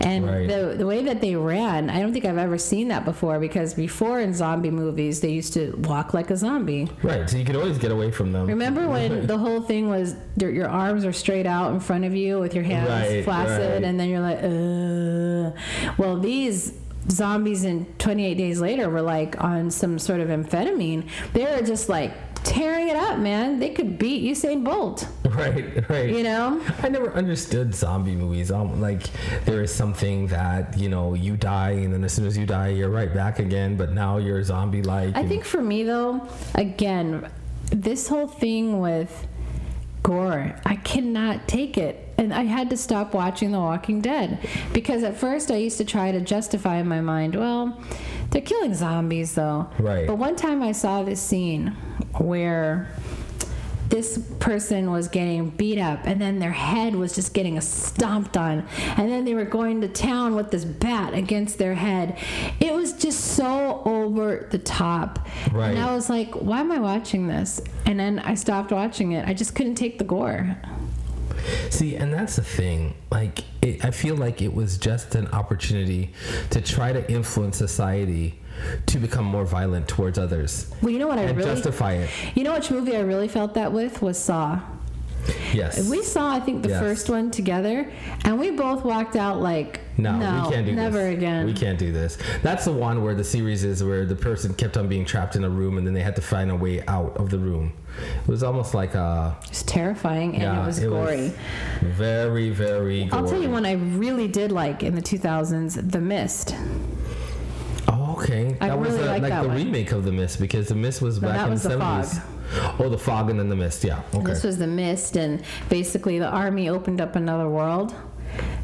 And Right. the, the way that they ran, I don't think I've ever seen that before because before in zombie movies, they used to walk like a zombie. Right. So you could always get away from them. Remember when the whole thing was your, your arms are straight out in front of you with your hands Right, flaccid, right. and then you're like, uh. Well, these zombies in 28 days later were like on some sort of amphetamine. They were just like tearing it up, man. They could beat Usain Bolt, Right. Right. you know? I never understood zombie movies. Um, like there is something that you know you die, and then as soon as you die, you're right back again. But now you're zombie like. I think for me though, again, this whole thing with gore, I cannot take it. And I had to stop watching The Walking Dead because at first I used to try to justify in my mind, well, they're killing zombies though. Right. But one time I saw this scene where this person was getting beat up and then their head was just getting stomped on. And then they were going to town with this bat against their head. It was just so over the top. Right. and i was like why am i watching this? And then i stopped watching it. I just couldn't take the gore. See, and that's the thing. Like, it, I feel like it was just an opportunity to try to influence society to become more violent towards others well you know what i and really justify it. you know which movie i really felt that with was saw Yes. we saw i think the Yes. first one together and we both walked out like no, no we can't do never this. again We can't do this. That's the one where the series is where the person kept on being trapped in a room and then they had to find a way out of the room. It was almost like a It was terrifying and yeah, it was gory. very, very. I'll tell you one I really did like in the 2000s, The Mist. Oh, okay. I That was really uh, like like that the one. remake of the Mist because the Mist was No, back in was the The Fog. seventies. Oh, the fog and then the mist. Yeah. Okay. This was The Mist, and basically the army opened up another world.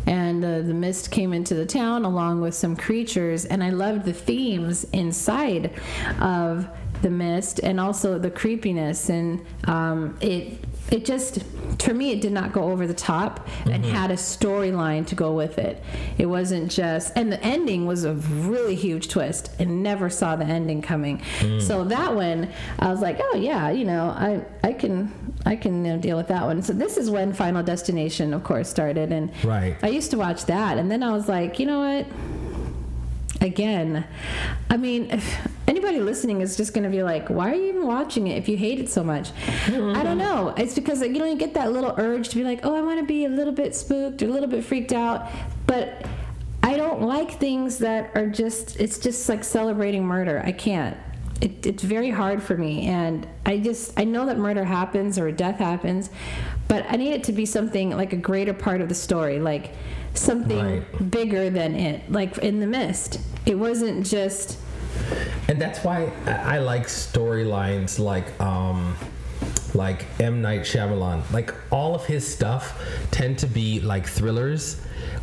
And uh, the mist came into the town along with some creatures, and I loved the themes inside of the mist, and also the creepiness. And um, it, it just, for me, it did not go over the top, and mm-hmm. had a storyline to go with it. It wasn't just, and the ending was a really huge twist, and never saw the ending coming. Mm. So that one, I was like, oh yeah, you know, I, I can, I can you know, deal with that one. So this is when Final Destination, of course, started, and Right. I used to watch that, and then I was like, you know what? Again, I mean, if anybody listening is just going to be like, why are you even watching it if you hate it so much? I don't know. It's because you know you get that little urge to be like, oh, I want to be a little bit spooked or a little bit freaked out, but I don't like things that are just. It's just like celebrating murder. I can't. It, it's very hard for me, and I just I know that murder happens or death happens, but I need it to be something like a greater part of the story, like something Right. bigger than it. Like in the mist, it wasn't just and that's why I I like storylines like um like M Night Shyamalan. Like all of his stuff tend to be like thrillers,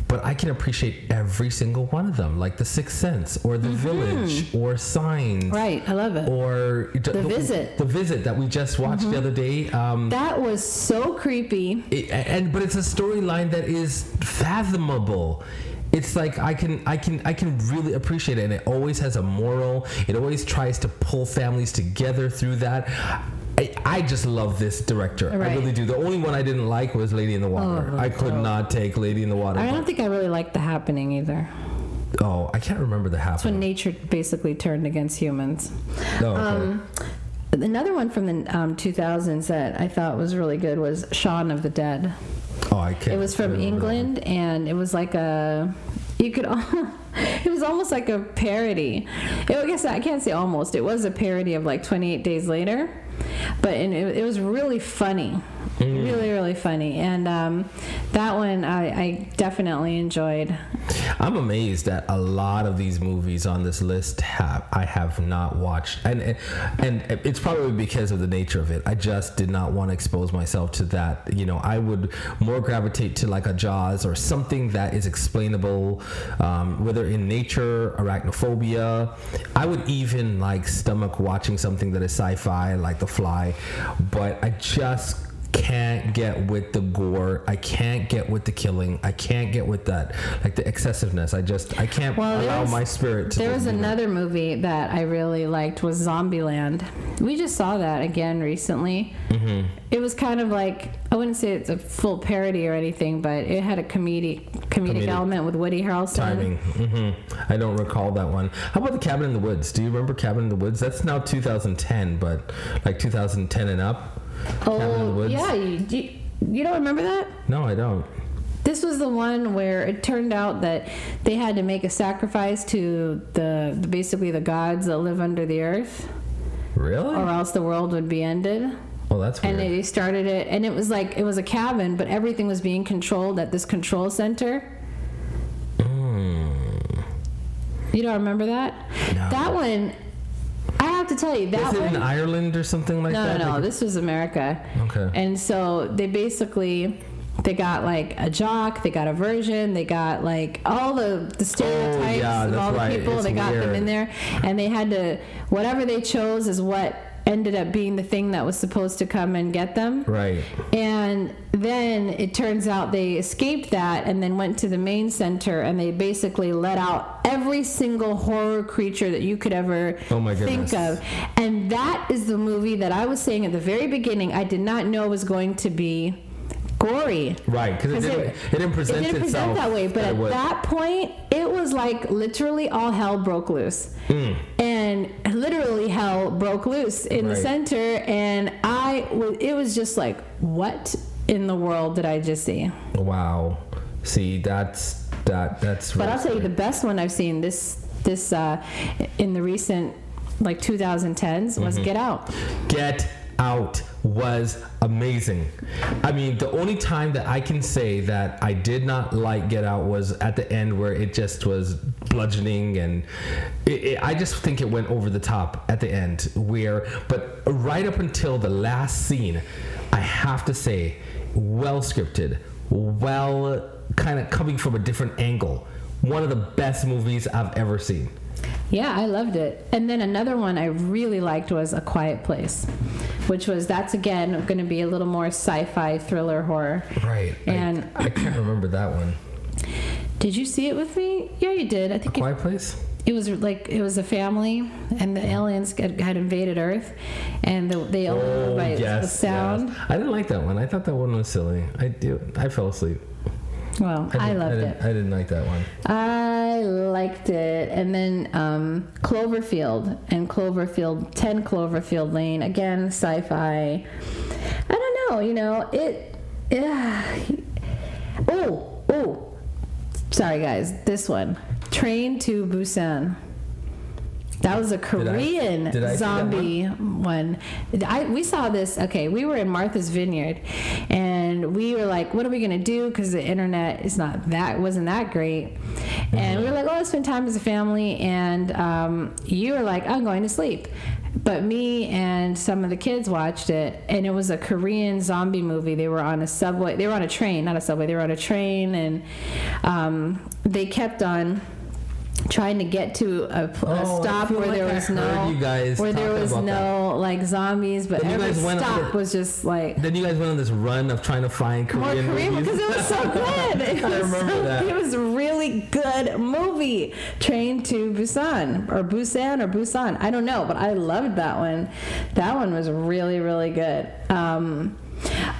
but I can appreciate every single one of them, like The Sixth Sense or The Village or Signs. Mm-hmm. right. I love it. Or the, Visit. Mm-hmm. The Visit that we just watched the other day. Um, that was so creepy. it, and but it's a storyline that is fathomable it's like i can i can i can really appreciate it and it always has a moral it always tries to pull families together through that I, I just love this director. I really do. The only one I didn't like was Lady in the Water. Oh, I could not take Lady in the Water. I don't think I really liked the happening either. oh, I can't remember the half. It's when nature basically turned against humans. Oh, okay. Um, another one from the um, 2000s that I thought was really good was Shaun of the Dead. Oh, I can't. It was from remember that. England, and it was like a you could. It was almost like a parody. It, I guess I can't say almost. It was a parody of like 28 Days Later, but and it, it was really funny, really really funny. And um, that one I, I definitely enjoyed. I'm amazed that a lot of these movies on this list have I have not watched, and and, and it's probably because of the nature of it. I just did not want to expose myself to that. You know, I would more gravitate to like a Jaws or something that is explainable, um, whether in nature, arachnophobia. I would even like stomach watching something that is sci-fi, like The Fly, but I just can't get with the gore. I can't get with the killing. I can't get with that, like the excessiveness. I just I can't Well, allow was- my spirit to. There was know. another movie that I really liked was Zombieland. We just saw that again recently. Mm-hmm. It was kind of like I wouldn't say it's a full parody or anything, but it had a comedic comedic, Comedic element with Woody Harrelson. timing. hmm I don't recall that one. How about the Cabin in the Woods? Do you remember Cabin in the Woods? That's now 2010, but like 2010 and up. Oh, the Oh yeah, you, you, you don't remember that? No, I don't. This was the one where it turned out that they had to make a sacrifice to the basically the gods that live under the earth, Really? or else the world would be ended. Well, that's weird. and they started it and it was like it was a cabin but everything was being controlled at this control center hmm. you don't remember that No. that one i have to tell you that Is it one in Ireland or something like no that? no no Like- this was america Okay. and so they basically they got like a jock they got a version they got like all the the stereotypes Oh, yeah, of all the right. people It's they got them in there and they had to whatever they chose is what ended up being the thing that was supposed to come and get them Right. and then it turns out they escaped that and then went to the main center and they basically let out every single horror creature that you could ever Oh my think of. And that is the movie that I was saying at the very beginning I did not know was going to be gory. Right, because it didn't, it, didn't present it didn't itself present that way, but that at that point, it was like literally all hell broke loose, and literally hell broke loose in the Hmm. Center, and I was. It was just like, what in the world did I just see? Wow. See, that's that. That's. But really I'll tell you, the best one I've seen this this uh, in the recent like 2010s was Mm-hmm. Get Out. Get Out was amazing. I mean, the only time that I can say that I did not like Get Out was at the end where it just was bludgeoning and it, it, I just think it went over the top at the end. Where, but right up until the last scene, I have to say, well scripted, well kind of coming from a different angle. One of the best movies I've ever seen. Yeah, I loved it. And then another one I really liked was A Quiet Place, which was that's again going to be a little more sci-fi thriller horror. Right. And- I, I can't remember that one. Did you see it with me? Yeah, you did. I think it, Quiet Place. it was like it was a family, and the aliens had, had invaded Earth, and the, they all knew by the sound. Oh, yes. I didn't like that one. I thought that one was silly. I do. I fell asleep. Well, I, didn't- loved didn't, it. I didn't like that one. I liked it. And then um, Cloverfield and Cloverfield, 10 Cloverfield Lane. Again, sci fi. I don't know, you know, it. Yeah. Oh, oh. Sorry, guys. This one Train to Busan. That was a Korean did I see that zombie one. I, we saw this. Okay, we were in Martha's Vineyard, and we were like, "What are we gonna do?" Because the internet is not that wasn't that great, and we were like, "Oh, let's spend time as a family." And um, you were like, "I'm going to sleep," but me and some of the kids watched it, and it was a Korean zombie movie. They were on a subway. They were on a train, not a subway. They were on a train, and um, they kept on trying to get to a, pl- a Oh, stop where like there I was no you guys where there was no like zombies, but Then every guys went on stop the- was just like Then you guys went on this run of trying to find more Korean, Korean because it was so good. It I was remember so, that. It was a really good movie. Train to Busan or Busan or Busan. I don't know, but I loved that one. That one was really really good. Um,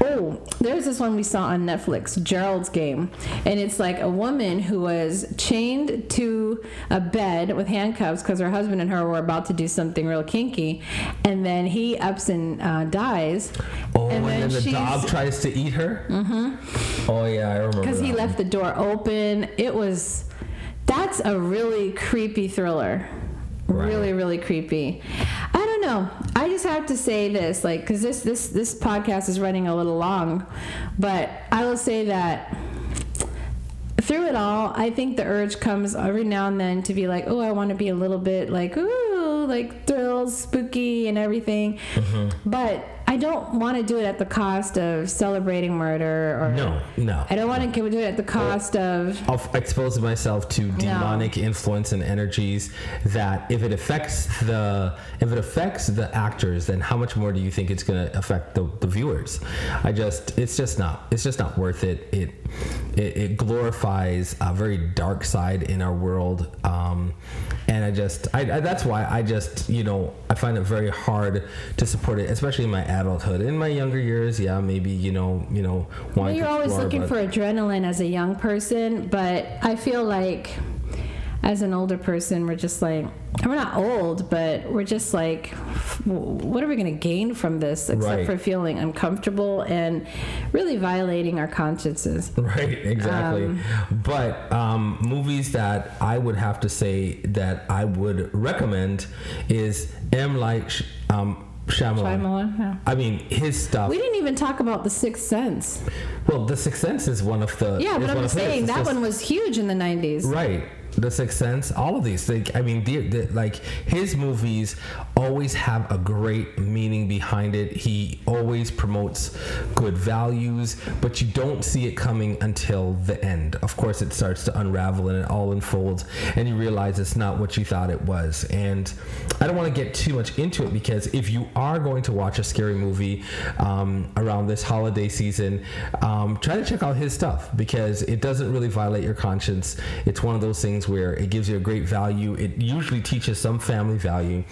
Oh, there's this one we saw on Netflix, Gerald's Game. And it's like a woman who was chained to a bed with handcuffs because her husband and her were about to do something real kinky. And then he ups and uh, dies. Oh, and, then, the dog tries to eat her. Mm-hmm. Oh yeah, I remember. because he that left the door open. It was that's a really creepy thriller. Right. Really, really creepy. I know. I just have to say this, like, because this this this podcast is running a little long, but I will say that through it all, I think the urge comes every now and then to be like, oh, I want to be a little bit like, ooh, like thrills, spooky, and everything. Mm-hmm. But I don't want to do it at the cost of celebrating murder or No, no. I don't want to do it at the cost of of exposing myself to demonic influence and energies that if it affects the if it affects the actors then how much more do you think it's going to affect the, the viewers? I just it's just not it's just not worth it. It it, it glorifies a very dark side in our world um, and i just I, I that's why i just you know i find it very hard to support it especially in my adulthood in my younger years yeah maybe you know you know well, you're to always explore, looking for adrenaline as a young person, but I feel like as an older person, we're just like, we're not old, but we're just like, what are we going to gain from this except Right. for feeling uncomfortable and really violating our consciences? Right, exactly. Um, but um, movies that I would have to say that I would recommend is M. Night um, Shyamalan. Shyamalan, yeah. I mean, his stuff. We didn't even talk about The Sixth Sense. well, The Sixth Sense is one of the. Yeah, but I'm one just his. saying that just- one was huge in the 90s. Right. The Sixth Sense, all of these. Like, I mean, the, the, like his movies always have a great meaning behind it. He always promotes good values, but you don't see it coming until the end. Of course, it starts to unravel and it all unfolds, and you realize it's not what you thought it was. And I don't want to get too much into it because if you are going to watch a scary movie um, around this holiday season, um, try to check out his stuff because it doesn't really violate your conscience. It's one of those things where it gives you a great value. It usually teaches some family value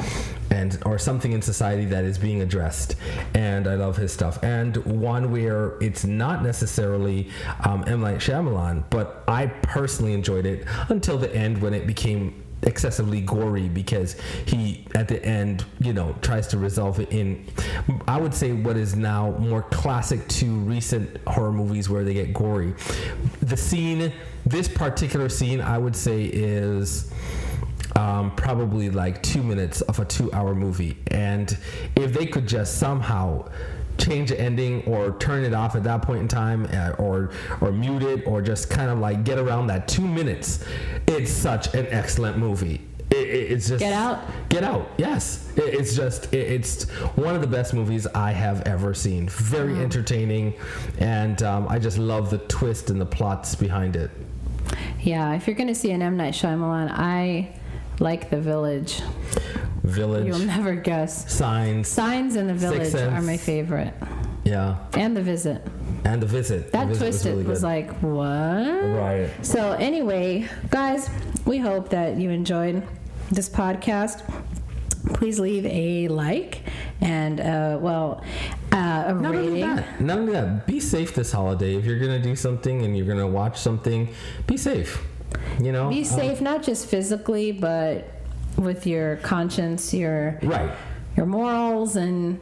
and or something in society that is being addressed. And I love his stuff. And one where it's not necessarily um, M. Night Shyamalan, but I personally enjoyed it until the end when it became excessively gory because he at the end you know tries to resolve it in i would say what is now more classic to recent horror movies where they get gory the scene this particular scene i would say is um, probably like two minutes of a two hour movie. And if they could just somehow change the ending or turn it off at that point in time uh, or or mute it or just kind of like get around that two minutes it's such an excellent movie it's just Get Out? get out yes It- it's just it, it's one of the best movies i have ever seen very entertaining and um, i just love the twist and the plots behind it Yeah, if you're going to see an M. Night Shyamalan, I like The Village. village You'll never guess. signs Signs in The Village are my favorite. yeah And The Visit. and the visit That the visit twisted really was like, what? right So, anyway, guys, we hope that you enjoyed this podcast. Please leave a like and, uh, well, uh, a Not only rating. that, not only that, be safe this holiday. If you're gonna do something and you're gonna watch something, be safe. You know, Be Um, safe, not just physically, but with your conscience, your right? your morals, and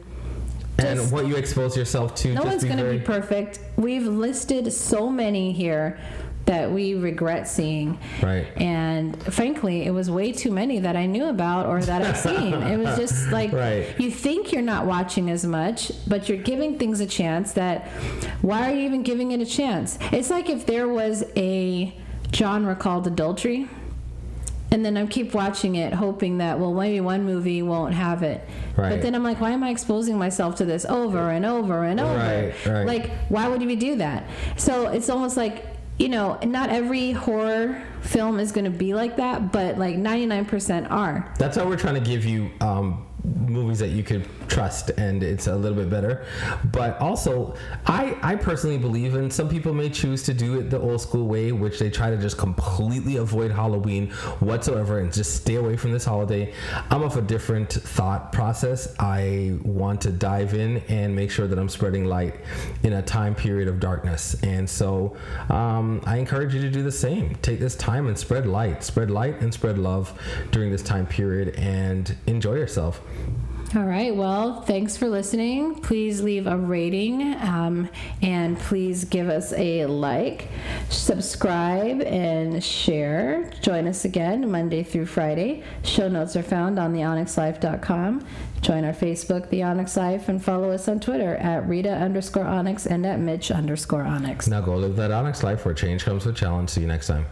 And what you expose yourself to. no just one's going to be perfect. We've listed so many here that we regret seeing. Right. And frankly, it was way too many that I knew about or that I've seen. it was just like Right. you think you're not watching as much, but you're giving things a chance that why are you even giving it a chance? It's like if there was a genre called adultery and then I keep watching it, hoping that well, maybe one movie won't have it. Right. But then I'm like, why am I exposing myself to this over and over and over? Right, right. Like, why would you do that? So it's almost like you know, not every horror film is going to be like that, but like 99% are. That's why we're trying to give you um, movies that you could trust, and it's a little bit better. But also, I I personally believe, and some people may choose to do it the old school way, which they try to just completely avoid Halloween whatsoever and just stay away from this holiday. I'm of a different thought process. I want to dive in and make sure that I'm spreading light in a time period of darkness, and so um, I encourage you to do the same. Take this time and spread light, spread light and spread love during this time period, and enjoy yourself. All right. Well, thanks for listening. Please leave a rating um, and please give us a like, subscribe, and share. Join us again Monday through Friday. Show notes are found on theonyxlife.com. Join our Facebook, The Onyx Life, and follow us on Twitter at Rita underscore Onyx and at Mitch underscore Onyx. Now go live that Onyx life where change comes with challenge. See you next time.